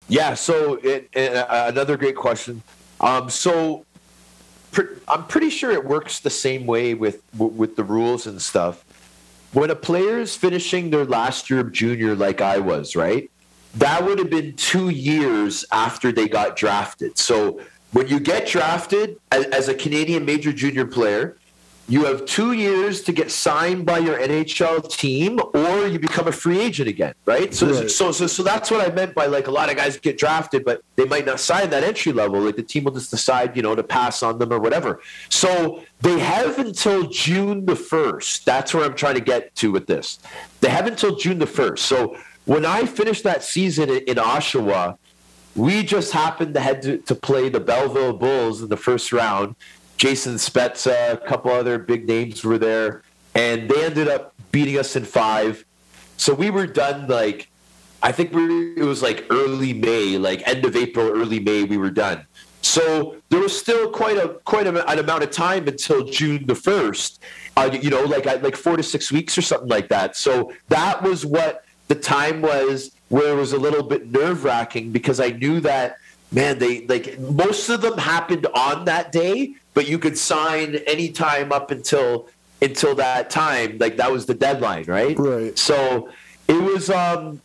Yeah. So it, it, uh, another great question. Um, so pr- I'm pretty sure it works the same way with with the rules and stuff. When a player is finishing their last year of junior, like I was, right? That would have been two years after they got drafted. So when you get drafted as, a Canadian major junior player, you have two years to get signed by your NHL team, or you become a free agent again, right? So, Right. so, so, so that's what I meant by like a lot of guys get drafted, but they might not sign that entry level. Like the team will just decide, you know, to pass on them or whatever. So they have until June the first. That's where I'm trying to get to with this. They have until June the first. So when I finished that season in, in Oshawa, we just happened to head to, to play the Belleville Bulls in the first round. Jason Spezza, a couple other big names were there, and they ended up beating us in five. So we were done like, I think we it was like early May, like end of April, early May, we were done. So there was still quite a quite a, an amount of time until June the first. Uh, you know, like like four to six weeks or something like that. So that was what the time was where it was a little bit nerve wracking because I knew that man, they like most of them happened on that day, but you could sign any time up until until that time. Like that was the deadline, right? Right. So it was. um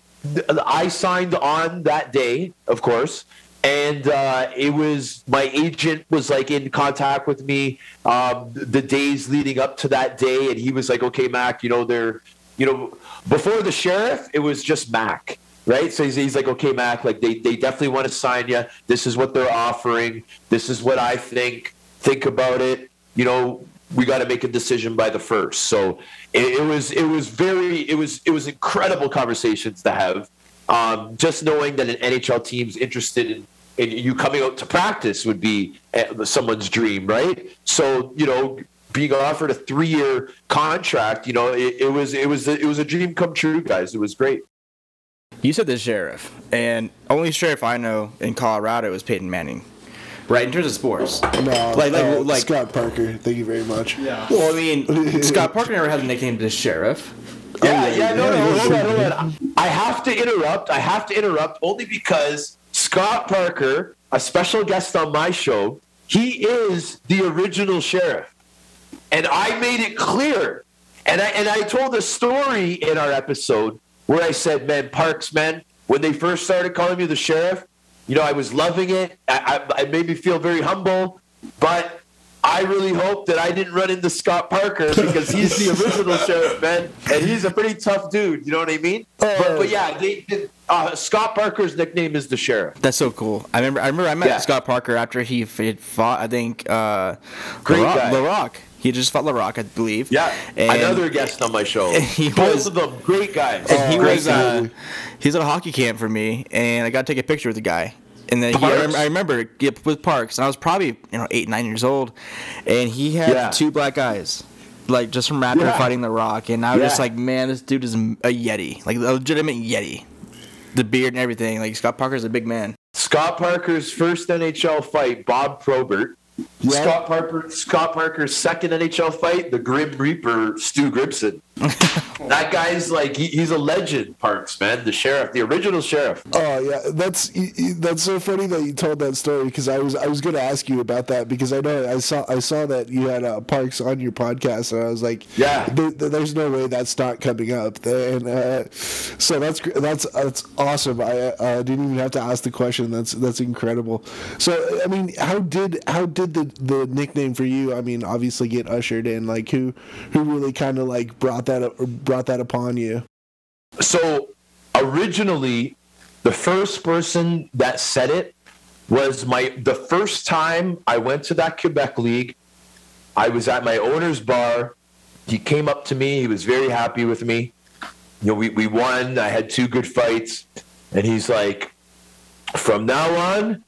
I signed on that day, of course, and uh, it was my agent was like in contact with me um, the days leading up to that day, and he was like, "Okay, Mac, you know they're, you know, before the sheriff, it was just Mac." Right, so he's, he's like, okay, Mac, like they, they definitely want to sign you. This is what they're offering. This is what I think. Think about it. You know, we got to make a decision by the first. So it, it was it was very it was it was incredible conversations to have. Um, just knowing that an NHL team's interested in, in you coming out to practice would be uh, someone's dream, right? So you know, being offered a three year contract, you know, it, it was it was it was a dream come true, guys. It was great. You said the sheriff, and only sheriff I know in Colorado is Peyton Manning, right? In terms of sports. No, Like- like- uh, like- Scott Parker. Thank you very much. Yeah. Well, I mean, Scott Parker never had a nickname the sheriff. Yeah, yeah, no, no, hold on, hold on. I have to interrupt. I have to interrupt only because Scott Parker, a special guest on my show, he is the original sheriff. And I made it clear. And I and I told a story in our episode where I said, man, Parks, man, when they first started calling me the sheriff, you know, I was loving it. I, I, it made me feel very humble. But I really hope that I didn't run into Scott Parker because he's the original sheriff, man, and he's a pretty tough dude. You know what I mean? but, but yeah, they, they, uh, Scott Parker's nickname is the sheriff. That's so cool. I remember. I remember. I met Yeah. Scott Parker after he had fought. I think uh, Great Laraque, guy. Laraque. He just fought Laraque, I believe. Yeah, And- another guest on my show. he Both was- of them great guys. And he Oh, was uh, he's at a hockey camp for me, and I got to take a picture with the guy. And then he, I, Parks? remember, I remember yeah, with Parks, and I was probably you know eight nine years old, and he had Yeah. two black eyes, like just from after Yeah. fighting the Rock, and I was just like, man, this dude is a yeti, like a legitimate yeti, the beard and everything. Like Scott Parker's a big man. Scott Parker's first NHL fight, Bob Probert. Scott Parker, Scott Parker's second NHL fight, the Grim Reaper, Stu Grimson. that guy's like he, he's a legend, Parks man, the sheriff, the original sheriff. Oh yeah, that's that's so funny that you told that story because I was I was going to ask you about that because I know I saw I saw that you had uh, Parks on your podcast and I was like, Yeah. there, there- there's no way that's not coming up and uh, so that's that's that's awesome. I uh, didn't even have to ask the question. That's that's incredible. So I mean, how did how did the the nickname for you? I mean, obviously get ushered in. Like who who really kind of like brought that brought that upon you? So originally, the first person that said it was my the first time I went to that Quebec League. I was at my owner's bar. He came up to me. He was very happy with me. You know, we, we won. I had two good fights. And he's like, from now on,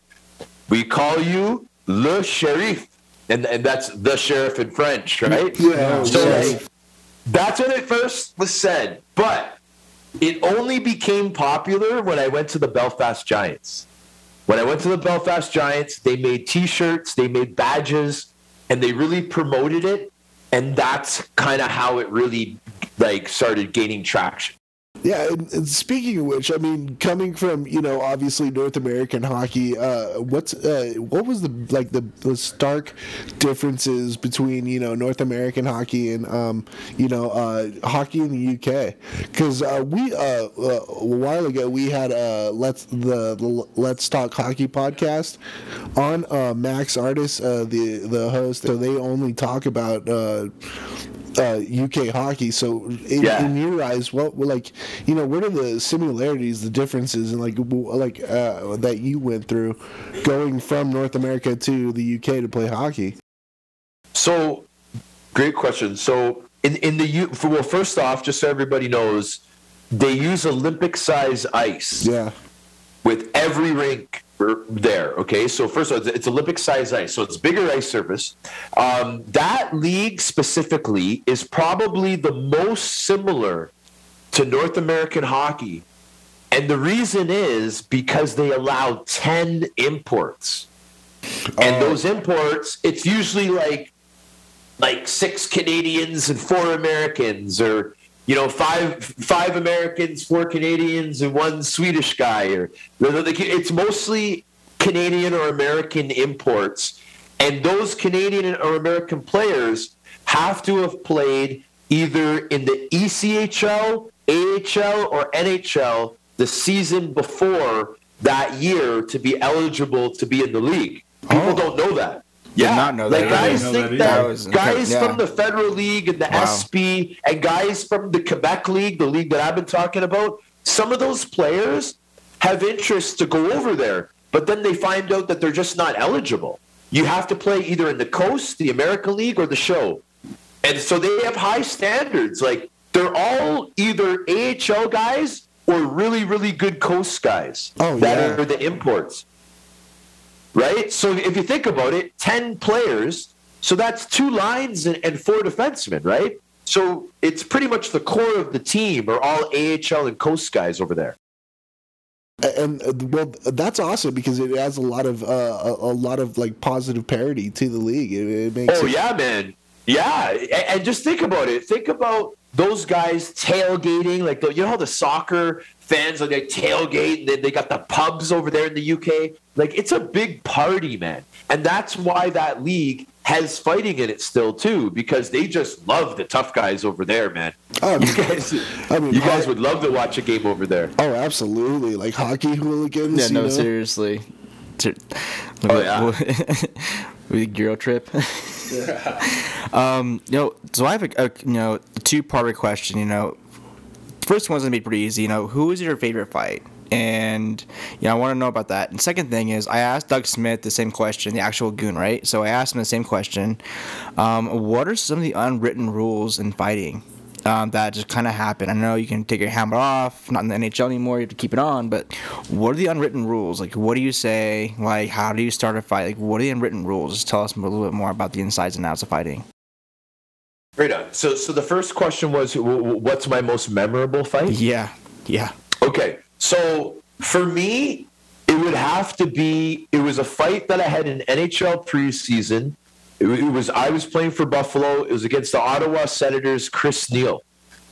we call you Le Sheriff. And, and that's the sheriff in French, right? Yeah, So yes. That's when it first was said. But it only became popular when I went to the Belfast Giants. When I went to the Belfast Giants, they made T-shirts, they made badges, and they really promoted it. And that's kind of how it really like started gaining traction. Yeah, and, and speaking of which, I mean, coming from you know obviously North American hockey, uh, what's uh, what was the like the, the stark differences between you know North American hockey and um, you know uh, hockey in the UK? Because uh, we uh, uh, a while ago we had uh, let's the, the Let's Talk Hockey podcast on Max Artist, uh, the the host. So they only talk about. Uh, UK hockey. So, in, Yeah. in your eyes, what like you know, what are the similarities, the differences, and like like uh, that you went through going from North America to the UK to play hockey? So, great question. So, in in the U, for, well, first off, just so everybody knows, they use Olympic size ice Yeah, with every rink there. Okay, so first of all, it's, Olympic size ice, so it's bigger ice surface. Um, that league specifically is probably the most similar to North American hockey, and the reason is because they allow ten imports, and those imports, it's usually like like six Canadians and four Americans, or you know, five five Americans, four Canadians, and one Swedish guy, or it's mostly Canadian or American imports, and those Canadian or American players have to have played either in the ECHL, AHL, or NHL the season before that year to be eligible to be in the league. People oh. don't know that. Yeah, not know like that. I guys know think that that, was guys incredible. from the Federal League and the Wow. SP and guys from the Quebec League, the league that I've been talking about, some of those players have interest to go over there, but then they find out that they're just not eligible. You have to play either in the Coast, the American League, or the Show. And so they have high standards. Like they're all either AHL guys or really, really good Coast guys Oh, that yeah. are the imports. Right? So if you think about it, 10 players, so that's two lines and, and four defensemen, right? So it's pretty much the core of the team are all AHL and Coast guys over there. and uh, well, that's awesome because it adds a lot of uh, a, a lot of like positive parity to the league. It, it makes Oh it, yeah, man. Yeah, A- and just think about it. Think about those guys tailgating, like the, you know how the soccer fans like they tailgate, and then they got the pubs over there in the UK. Like it's a big party, man, and that's why that league has fighting in it still too, because they just love the tough guys over there, man. Oh, You guys, I mean, you guys ho- would love to watch a game over there. Oh, absolutely! Like hockey hooligans. Yeah, you no, know? seriously. Oh, yeah. with the Euro trip. um, you know, so I have a, a you know two part question. You know, first one's gonna be pretty easy. You know, who is your favorite fight? And you know, I want to know about that. And second thing is, I asked Doug Smith the same question, the actual goon, right? So I asked him the same question. Um, what are some of the unwritten rules in fighting? um, that just kind of happen. I know you can take your helmet off, not in the NHL anymore. You have to keep it on. But what are the unwritten rules? Like, what do you say? Like, how do you start a fight? Like, what are the unwritten rules? Just tell us a little bit more about the insides and outs of fighting. Right on. So, so the first question was, what's my most memorable fight? Yeah, yeah. Okay, so for me, it would have to be. It was a fight that I had in NHL preseason. It, it was I was playing for Buffalo. It was against the Ottawa Senators, Chris Neil.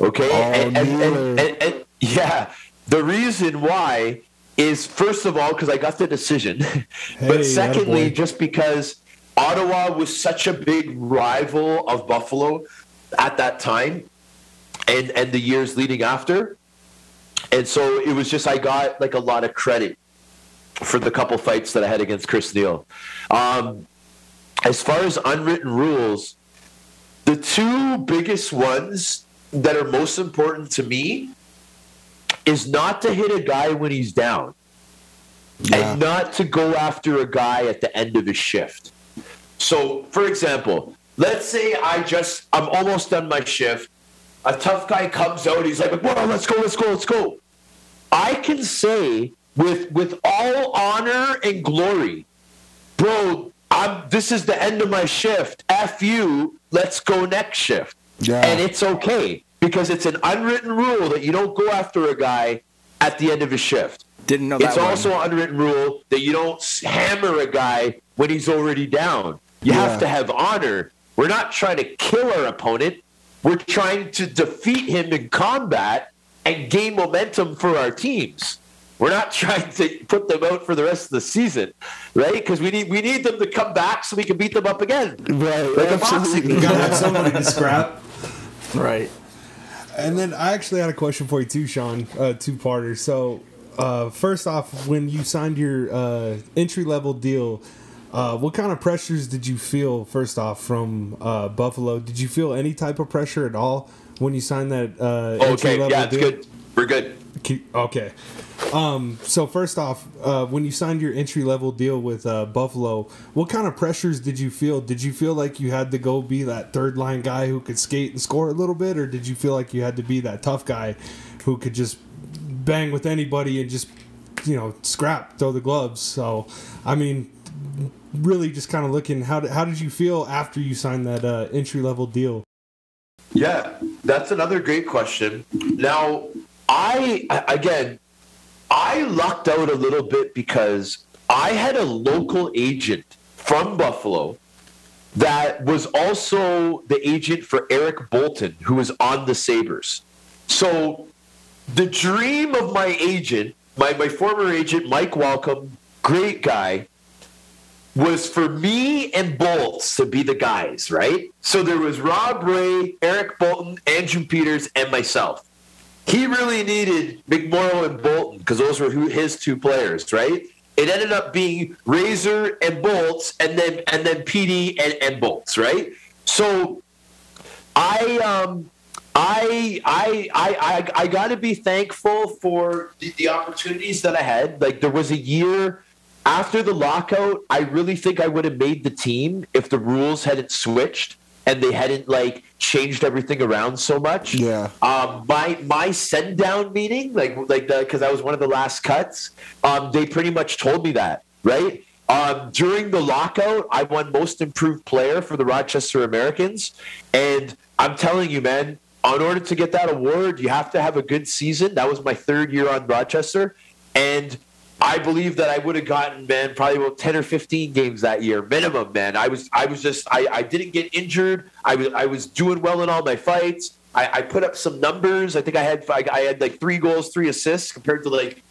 Okay, Oh, and, and, and, and, and yeah, the reason why is first of all because I got the decision, Hey, but secondly just because Ottawa was such a big rival of Buffalo at that time, and and the years leading after and so it was just I got like a lot of credit for the couple fights that I had against Chris Neil. Um, as far as unwritten rules, the two biggest ones that are most important to me is not to hit a guy when he's down and not to go after a guy at the end of his shift. So, for example, let's say I just I'm almost done my shift. A tough guy comes out. He's like, "Well, let's go, let's go, let's go." I can say with with all honor and glory, bro. I'm. This is the end of my shift. F you. Let's go next shift. Yeah. And it's okay because it's an unwritten rule that you don't go after a guy at the end of his shift. Didn't know that. It's one. also an unwritten rule that you don't hammer a guy when he's already down. You Yeah. have to have honor. We're not trying to kill our opponent. We're trying to defeat him in combat and gain momentum for our teams. We're not trying to put them out for the rest of the season, right? Because we need we need them to come back so we can beat them up again. Right, Like a absolutely. boxing. You gotta have somebody to scrap. Right. And then I actually had a question for you too, Sean. Uh, two parter. So, uh, first off, when you signed your uh, entry level deal, uh, what kind of pressures did you feel? First off, from uh, Buffalo, did you feel any type of pressure at all when you signed that uh, Okay, yeah, it's deal? good. We're good. Okay. Um, so first off, uh, when you signed your entry level deal with uh, Buffalo, what kind of pressures did you feel? Did you feel like you had to go be that third line guy who could skate and score a little bit, or did you feel like you had to be that tough guy who could just bang with anybody and just you know scrap, throw the gloves? So, I mean, really, just kind of looking how did, how did you feel after you signed that uh, entry level deal? Yeah, that's another great question. Now, I again, I lucked out a little bit because I had a local agent from Buffalo that was also the agent for Eric Boulton, who was on the Sabres. So the dream of my agent, my, my former agent, Mike Welcome, great guy, was for me and Bolts to be the guys, right? So there was Rob Ray, Eric Boulton, Andrew Peters, and myself. He really needed McMorrow and Boulton because those were who, his two players, right? It ended up being Razor and Bolts, and then and then PD and, and Bolts, right? So I um I I I I, I got to be thankful for the, the opportunities that I had. Like there was a year after the lockout, I really think I would have made the team if the rules hadn't switched and they hadn't like changed everything around so much. Yeah. Um, my my send down meeting, like like the because I was one of the last cuts. Um, they pretty much told me that, right? Um, during the lockout, I won most improved player for the Rochester Americans, and I'm telling you, man, in order to get that award, you have to have a good season. That was my third year on Rochester, and I believe that I would have gotten, man, probably about ten or fifteen games that year, minimum, man. I was, I was just, I, I didn't get injured. I was, I was doing well in all my fights. I, I put up some numbers. I think I had, I, I had like three goals, three assists compared to like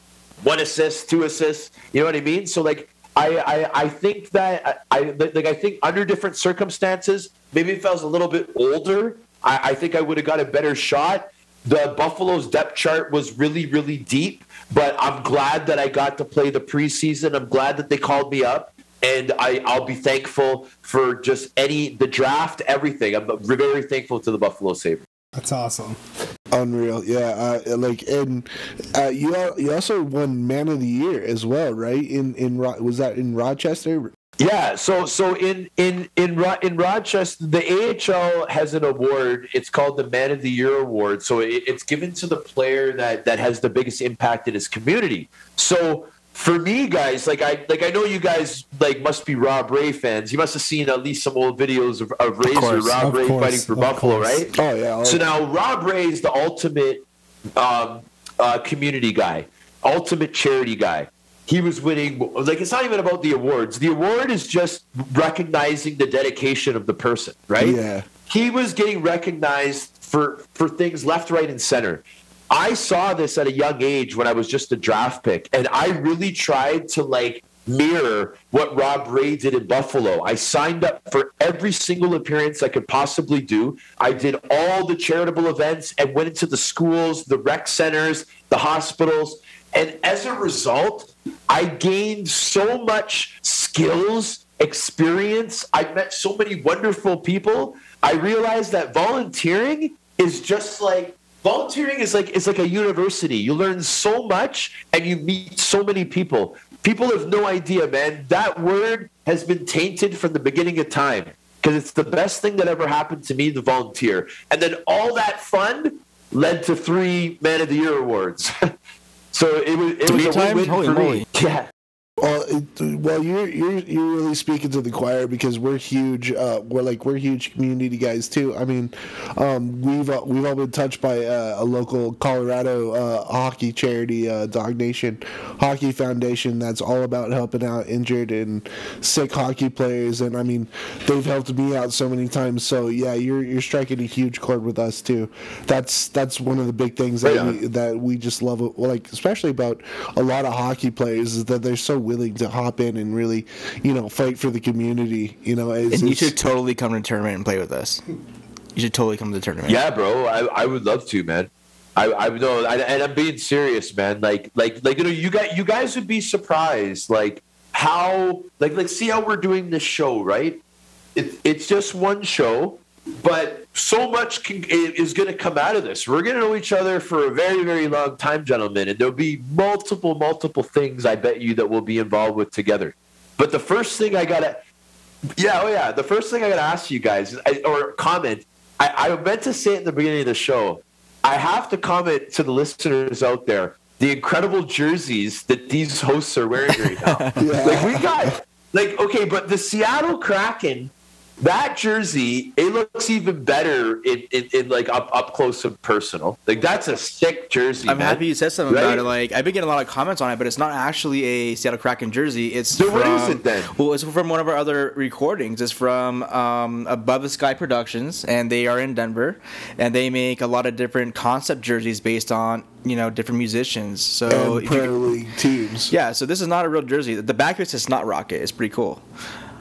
one assist, two assists. You know what I mean? So like, I, I, I think that I, I like I think under different circumstances, maybe if I was a little bit older, I, I think I would have got a better shot. The Buffalo's depth chart was really, really deep, but I'm glad that I got to play the preseason. I'm glad that they called me up, and I, I'll be thankful for just any the draft, everything. I'm very thankful to the Buffalo Sabres. That's awesome. Unreal, yeah. Uh, like, and uh, you you also won Man of the Year as well, right? In in was that in Rochester? Yeah, so so in in in Ro- in Rochester, the AHL has an award. It's called the Man of the Year award. So it, it's given to the player that that has the biggest impact in his community. So for me, guys, like I like I know you guys like must be Rob Ray fans. You must have seen at least some old videos of, of Razor, course, Rob of Ray course, fighting for Buffalo, course. right? Oh yeah. So now Rob Ray is the ultimate um, uh, community guy, ultimate charity guy. He was winning. Like it's not even about the awards. The award is just recognizing the dedication of the person, right? Yeah. He was getting recognized for for things left, right, and center. I saw this at a young age when I was just a draft pick, and I really tried to like mirror what Rob Ray did in Buffalo. I signed up for every single appearance I could possibly do. I did all the charitable events and went into the schools, the rec centers, the hospitals. And as a result, I gained so much skills, experience. I met so many wonderful people. I realized that volunteering is just like volunteering is like is like a university. You learn so much and you meet so many people. People have no idea, man. That word has been tainted from the beginning of time because it's the best thing that ever happened to me, the volunteer. And then all that fun led to three Man of the Year awards. so it was it Three was a win-win for me. Yeah. Well, you're you're you're really speaking to the choir because we're huge. Uh, we're like we're huge community guys too. I mean, um, we've uh, we've all been touched by uh, a local Colorado uh, hockey charity, uh, Dog Nation Hockey Foundation, that's all about helping out injured and sick hockey players. And I mean, they've helped me out so many times. So yeah, you're you're striking a huge chord with us too. That's that's one of the big things that on. we, that we just love. Like especially about a lot of hockey players is that they're so willing to hop in and really, you know, fight for the community. You know, it's, And you it's- should totally come to the tournament and play with us. You should totally come to the tournament. Yeah, bro. I, I would love to, man. I I know, I, and I'm being serious, man. Like like like you know, you guys you guys would be surprised, like how like like see how we're doing this show, right? It, it's just one show, but so much can, is going to come out of this. We're going to know each other for a very very long time, gentlemen, and there'll be multiple multiple things I bet you that we'll be involved with together. But the first thing I gotta yeah, oh yeah. The first thing I got to ask you guys, I, or comment, I, I meant to say it in the beginning of the show. I have to comment to the listeners out there the incredible jerseys that these hosts are wearing right now. Like we got, like okay, but the Seattle Kraken, that jersey, it looks even better in, in, in like up up close and personal. Like that's a sick jersey. I'm man. happy you said something Right? about it. Like I've been getting a lot of comments on it, but it's not actually a Seattle Kraken jersey. It's So from, what is it then? Well, it's from one of our other recordings. It's from um, Above the Sky Productions, and they are in Denver, and they make a lot of different concept jerseys based on you know different musicians. So and Premier League teams. yeah, so this is not a real jersey. The back of it says not Rocket. It's pretty cool.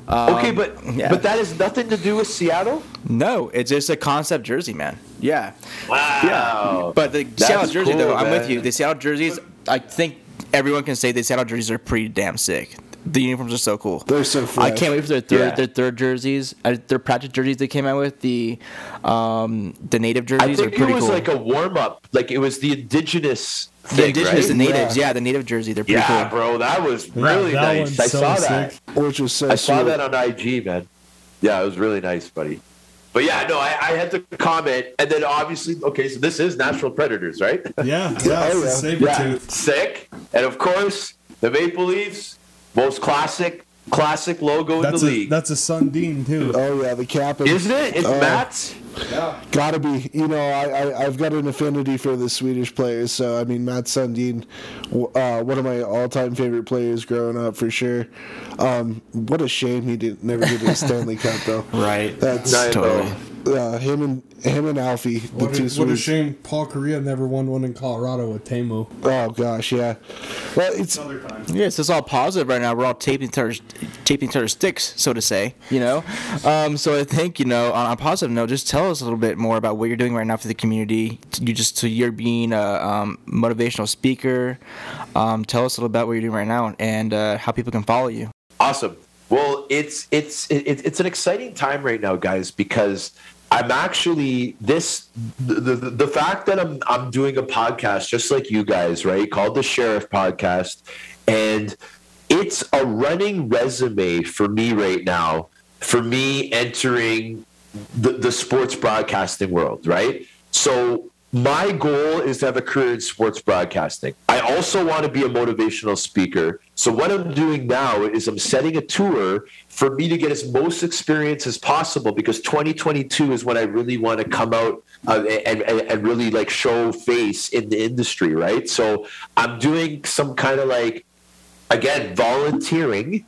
Um, Okay, but yeah. but that has nothing to do with Seattle. No, it's just a concept jersey, man. Yeah. Wow. Yeah. But the Seattle jersey, cool, though, I'm with you. The Seattle jerseys, I think everyone can say the Seattle jerseys are pretty damn sick. The uniforms are so cool. They're so I can't wait for their third, Yeah. their third jerseys. Uh, their practice jerseys they came out with the, um, the native I jerseys are think it was cool. like a warm up. Like it was the indigenous. The indigenous, right? the natives, Yeah. yeah. the native jersey, they're pretty Yeah, cool. bro, that was really that nice. I so saw that. Which was so I saw sweet. that on IG, man. Yeah, it was really nice, buddy. But yeah, no, I, I had to comment, and then obviously, okay, so this is Nashville Predators, right? Yeah, yeah, Oh, yeah. saber yeah, sick. And of course, the Maple Leafs, most classic, classic logo That's in a the league, that's a Sundin too. Oh yeah, the cap. and- isn't it? It's Oh. Matt's. Gotta be. You know, I, I I've got an affinity for the Swedish players. So I mean, Mats Sundin, uh, one of my all-time favorite players growing up for sure. Um, what a shame he didn't never get his Stanley Cup though. Right. That's totally. know. Totally. uh, him and him and Alfie, the What two a, what a shame Paul Kariya never won one in Colorado with Teemu. Oh gosh, yeah. Well, it's Yes, it's all positive right now. We're all taping each other's, taping each other's sticks, so to say. You know, um, so I think you know on a positive note, just tell us a little bit more about what you're doing right now for the community. You just so you're being a um, motivational speaker. Um, tell us a little about what you're doing right now and uh, how people can follow you. Awesome. Well, it's it's it, it's an exciting time right now, guys, because I'm actually this the, the the fact that I'm I'm doing a podcast just like you guys, right? Called the Sheriff Podcast, and it's a running resume for me right now. For me entering the, the sports broadcasting world, right? So my goal is to have a career in sports broadcasting. I also want to be a motivational speaker. So what I'm doing now is I'm setting a tour for me to get as most experience as possible because 2022 is when I really want to come out uh, and, and, and really like show face in the industry, right? So I'm doing some kind of like again volunteering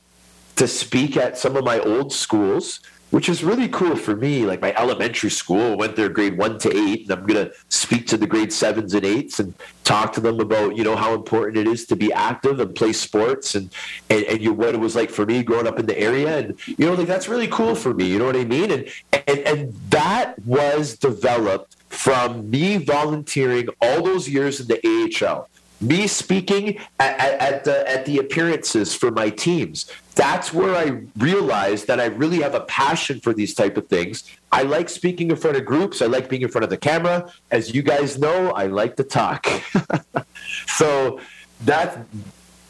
to speak at some of my old schools, which is really cool for me. Like my elementary school, went there grade one to eight, and I'm gonna speak to the grade sevens and eights and talk to them about you know how important it is to be active and play sports and and, and you what it was like for me growing up in the area, and you know like that's really cool for me. You know what I mean? And and and that was developed from me volunteering all those years in the AHL me speaking at, at, at the at the appearances for my teams. That's where i realized that i really have a passion for these type of things. I like speaking in front of groups. I like being in front of the camera. As you guys know i like to talk. So that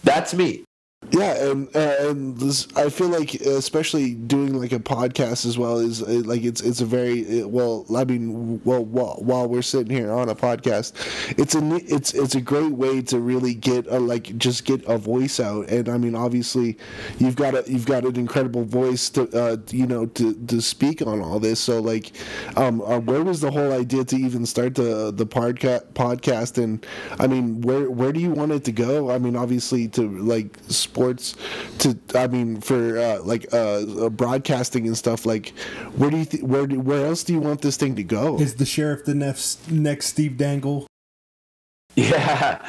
that's me Yeah, and uh, and this, I feel like especially doing like a podcast as well is uh, like it's it's a very uh, well. I mean, well, while, while we're sitting here on a podcast, it's a it's it's a great way to really get a like just get a voice out. And I mean, obviously, you've got a you've got an incredible voice to uh, you know to to speak on all this. So like, um, uh, where was the whole idea to even start the the podcast podcast? And I mean, where where do you want it to go? I mean, obviously to like sports to I mean for uh, like uh, uh, broadcasting and stuff. Like, where do you th- where do, where else do you want this thing to go? Is the sheriff the next next Steve Dangle? Yeah.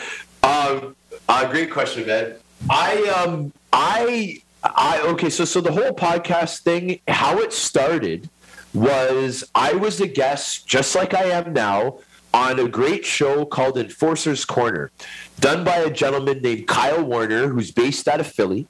Um, uh, great question, man. I um I I okay, so so the whole podcast thing, how it started was I was a guest, just like I am now, on a great show called Enforcer's Corner, done by a gentleman named Kyle Warner, who's based out of Philly.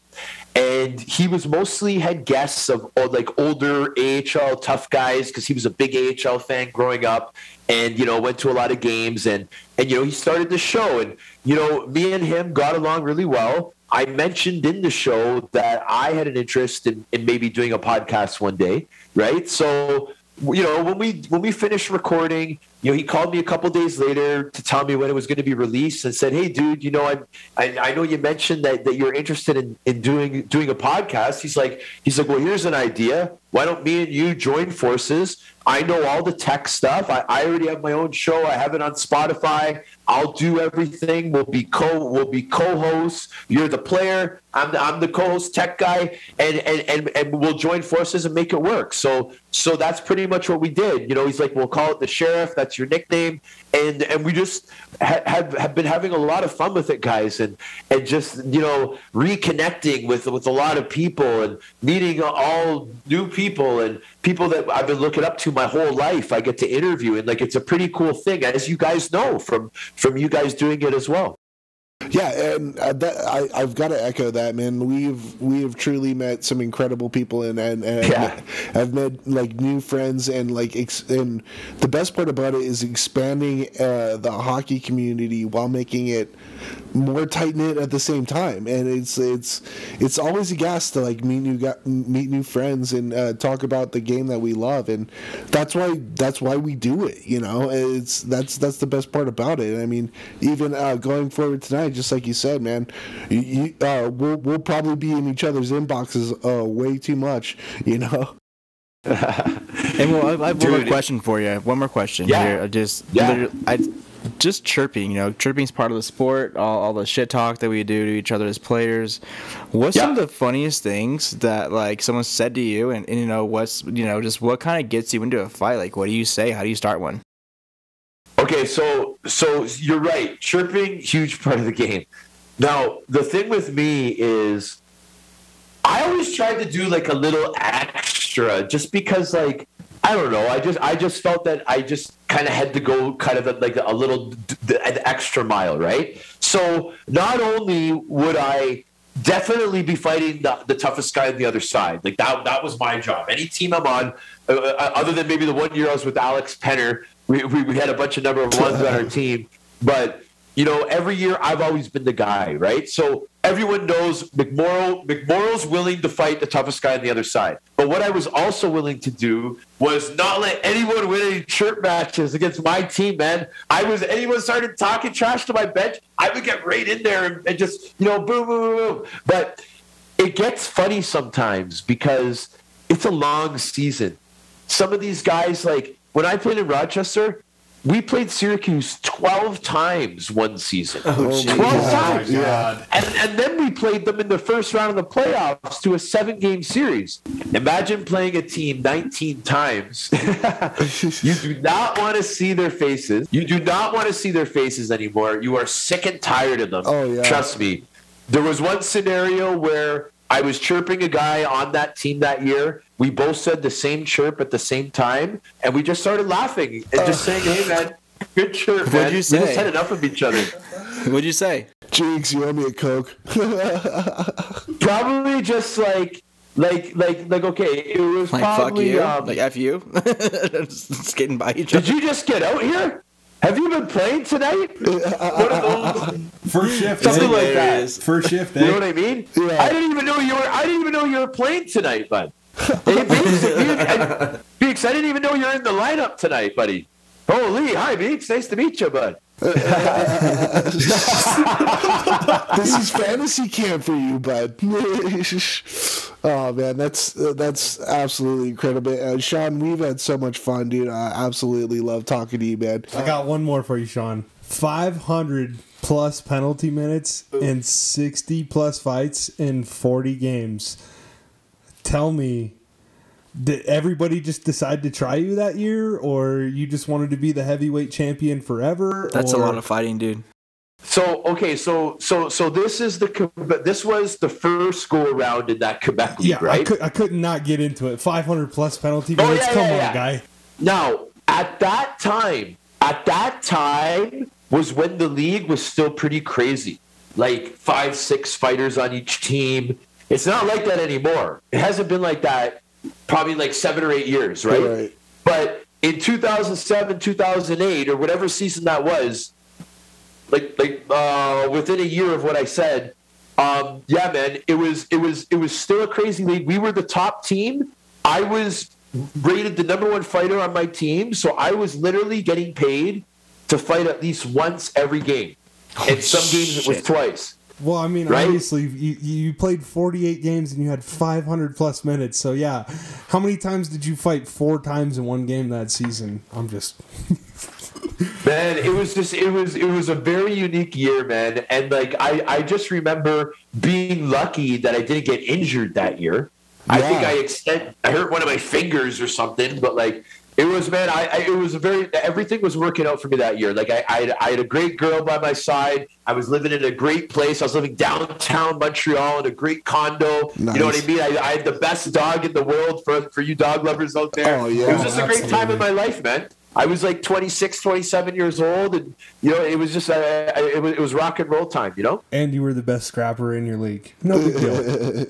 And he was mostly had guests of like older AHL tough guys because he was a big AHL fan growing up, and you know went to a lot of games and and you know he started the show and you know me and him got along really well. I mentioned in the show that I had an interest in, in maybe doing a podcast one day, right? So you know when we when we finished recording you know he called me a couple days later to tell me when it was going to be released and said hey dude you know I, I i know you mentioned that that you're interested in in doing doing a podcast. He's like he's like well here's an idea. Why don't me and you join forces? I know all the tech stuff. I, I already have my own show. I have it on spotify. I'll do everything. We'll be co we'll be co-hosts. You're the player. I'm the, I'm the co-host tech guy. And, and and and we'll join forces and make it work. So so that's pretty much what we did. You know he's like we'll call it the sheriff. That's your nickname. And and we just ha- have have been having a lot of fun with it guys and and just you know reconnecting with with a lot of people and meeting all new people and people that I've been looking up to my whole life. I get to interview and like it's a pretty cool thing as you guys know from from you guys doing it as well Yeah, and uh, that, I, I've got to echo that, man. We've we have truly met some incredible people, and and, and Yeah. I've met like new friends, and like ex- and the best part about it is expanding uh, the hockey community while making it more tight knit at the same time. And it's it's it's always a gas to like meet new meet new friends and uh, talk about the game that we love, and that's why that's why we do it. You know, it's that's that's the best part about it. I mean, even uh, going forward tonight, just like you said, man, you, you, uh, we'll we'll probably be in each other's inboxes uh, way too much. You know. And well, I, I have one more question for you. One more question Yeah. here. I Just Yeah. I just chirping. You know, chirping's part of the sport. All, all the shit talk that we do to each other as players. What's some of the funniest things that like someone said to you, and, and you know what's you know just what kind of gets you into a fight? Like, what do you say? How do you start one? Okay, so so you're right. Chirping, huge part of the game. Now, the thing with me is I always tried to do like a little extra just because like I don't know, I just I just felt that I just kind of had to go kind of like a little an extra mile, right? So, not only would I definitely be fighting the, the toughest guy on the other side. Like that, that was my job. Any team I'm on, uh, uh, other than maybe the one year I was with Alex Penner, we, we, we had a bunch of number of ones on our team. But you know, every year I've always been the guy, right? So everyone knows McMorrow. McMorrow's willing to fight the toughest guy on the other side. But what I was also willing to do was not let anyone win any shirt matches against my team, man. I was anyone started talking trash to my bench, I would get right in there and, and just you know, boom, boom, boom, boom. But it gets funny sometimes because it's a long season. Some of these guys, like when I played in Rochester, we played Syracuse 12 times one season. Oh, 12 geez. times. Yeah. And, and then we played them in the first round of the playoffs to a seven game series. Imagine playing a team 19 times. you do not want to see their faces. You do not want to see their faces anymore. You are sick and tired of them. Oh, yeah. Trust me. There was one scenario where I was chirping a guy on that team that year. We both said the same chirp at the same time, and we just started laughing and just saying, "Hey, man, good chirp, What'd man." you We say? just had enough of each other. What'd you say? Jinx, you owe me a coke. Probably just like, like, like, like. Okay, it was Like fuck probably. you, Um, like f you, just getting by each other. did you just get out here? Have you been playing tonight? One of those- First shift, Something eh? like that. First shift, You know eh? what I mean? Yeah. I didn't even know you were. I didn't even know you were playing tonight, bud. Hey, Beeks, be, Beeks, I didn't even know you're in the lineup tonight, buddy. Holy, hi, Beeks. Nice to meet you, bud. this is fantasy camp for you, bud. oh man, that's uh, that's absolutely incredible. Uh, Sean, we've had so much fun, dude. I absolutely love talking to you, man. I got one more for you, Sean. 500 plus penalty minutes and 60 plus fights in 40 games. Tell me, did everybody just decide to try you that year, or you just wanted to be the heavyweight champion forever? That's a lot of fighting, dude. So okay, so so so this is the this was the first go around in that Quebec league, Yeah, I could I could not get into it. 500 plus penalty Oh, minutes. yeah, Come yeah, on, yeah. guy. Now, at that time, at that time was when the league was still pretty crazy. Like five, six fighters on each team. It's not like that anymore. It hasn't been like that probably like seven or eight years, right? Right. But in 2007, 2008, or whatever season that was, like like uh, within a year of what I said, um, yeah, man, it was it was it was still a crazy league. We were the top team. I was rated the number one fighter on my team, so I was literally getting paid to fight at least once every game. and some games it was twice. Well, I mean, Right? obviously, you, you played 48 games and you had 500 plus minutes. So, yeah. How many times did you fight four times in one game that season? I'm just. Man, it was just it was it was a very unique year, man. And like I I just remember being lucky that I didn't get injured that year. I think I extend I hurt one of my fingers or something, but like it was man, I, I it was a very everything was working out for me that year. Like I I had, I had a great girl by my side. I was living in a great place. I was living downtown Montreal in a great condo. You know what I mean? I, I had the best dog in the world for for you dog lovers out there. Oh, yeah. It was just a great time Absolutely. in my life, man. I was like 26, 27 years old, and you know, it was just uh, it, was, it was rock and roll time, you know. And you were the best scrapper in your league. No big deal.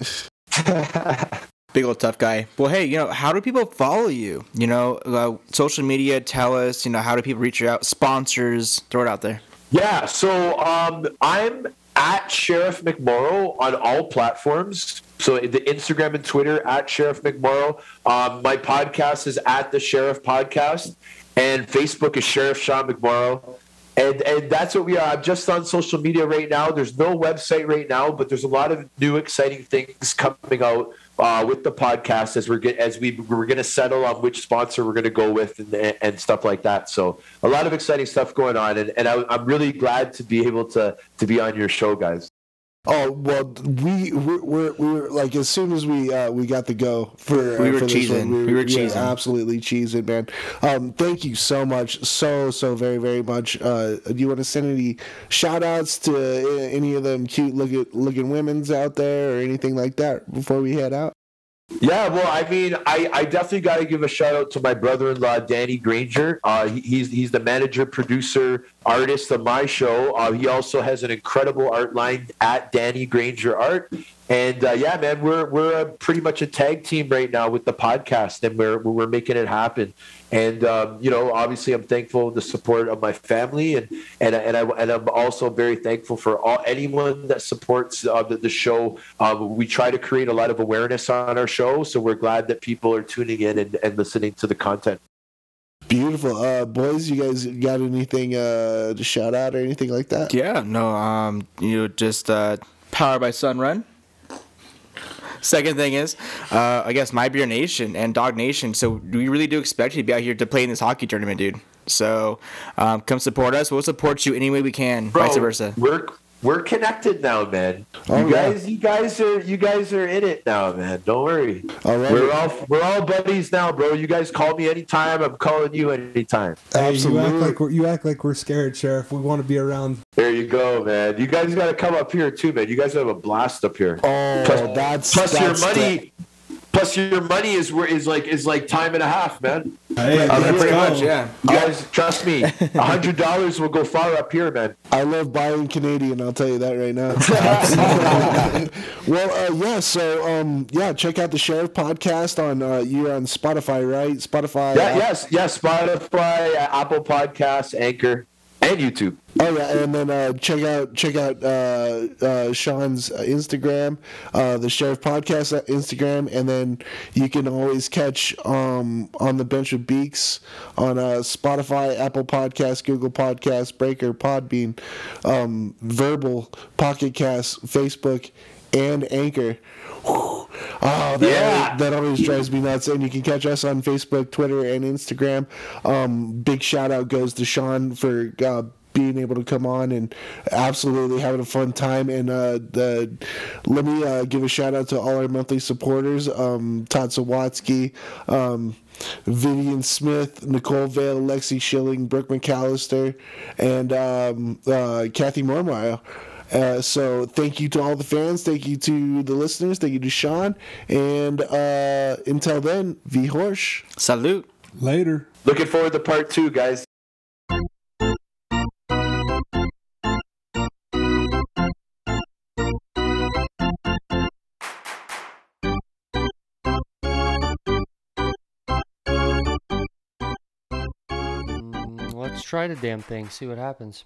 Big old tough guy. Well, hey, you know, how do people follow you? You know, uh, social media. Tell us. You know, how do people reach out? Sponsors. Throw it out there. Yeah, so um, I'm at Sheriff McMorrow on all platforms. So the Instagram and Twitter at Sheriff McMorrow. Um, my podcast is at the Sheriff Podcast, and Facebook is Sheriff Sean McMorrow. And and that's what we are. I'm just on social media right now. There's no website right now, but there's a lot of new exciting things coming out uh, with the podcast as we're get, as we we're going to settle on which sponsor we're going to go with and, and stuff like that. So a lot of exciting stuff going on, and, and I, I'm really glad to be able to to be on your show, guys. Oh well, we we're, we're, we were like as soon as we uh, we got the go for uh, We were for cheesing. one, We were yeah, cheesing. absolutely cheesing, man. Um, thank you so much, so so very very much. Uh, do you want to send any shout outs to any of them cute looking looking women's out there or anything like that before we head out? Yeah, well, I mean, I, I definitely got to give a shout out to my brother-in-law, Danny Granger. Uh, he, he's he's the manager, producer, artist of my show. Uh, he also has an incredible art line at Danny Granger Art. And uh, yeah, man, we're we're a, pretty much a tag team right now with the podcast, and we're we're making it happen. And um, you know, obviously, I'm thankful for the support of my family, and and and I and I'm also very thankful for all anyone that supports uh, the, the show. Um, we try to create a lot of awareness on our show, so we're glad that people are tuning in and, and listening to the content. Beautiful, uh, boys. You guys got anything uh, to shout out or anything like that? Yeah. No. Um. You know, just uh, powered by Sunrun. Second thing is, uh, I guess My Beer Nation and Dog Nation. So we really do expect you to be out here to play in this hockey tournament, dude. So um, come support us. We'll support you any way we can. Bro, vice versa. We're we're connected now, man. Oh, you yeah. guys, you guys are you guys are in it now, man. Don't worry. All right. We're all we're all buddies now, bro. You guys call me anytime. I'm calling you anytime. Hey, you act Absolutely. like we're, you act like we're scared, Sheriff. We want to be around. There you go, man. You guys got to come up here too, man. You guys have a blast up here. Oh, Plus- that's plus that's your money. Plus, your money is where is like is like time and a half, man. Hey, Uh, pretty go. much, yeah. You guys, trust me, a hundred dollars will go far up here, man. I love buying Canadian. I'll tell you that right now. well, uh, yeah. So, um, yeah, check out the Sheriff podcast on uh, you're on Spotify, right? Spotify. Yeah, uh, yes, yes. Spotify, Apple Podcasts, Anchor, and YouTube. Oh yeah, and then uh, check out check out uh, uh, Sean's uh, Instagram, uh, the Sheriff Podcast uh, Instagram, and then you can always catch um, on the bench with Beaks on Spotify, Apple Podcasts, Google Podcasts, Breaker, Podbean, um, Verbal, Pocket Cast, Facebook, and Anchor. Oh, that, Yeah. that always drives me nuts. And you can catch us on Facebook, Twitter, and Instagram. Um, big shout out goes to Sean for uh, being able to come on and absolutely having a fun time. And uh, the, let me uh, give a shout out to all our monthly supporters um, Todd Sawatsky. Um, Vivian Smith, Nicole Vale, Lexi Schilling, Brooke McAllister, and um, uh, Kathy Mormeyer. Uh, so thank you to all the fans, thank you to the listeners, thank you to Sean, and uh, until then, V Horsch. Salute. Later. Looking forward to part two, guys. Mm, Let's try the damn thing, see what happens.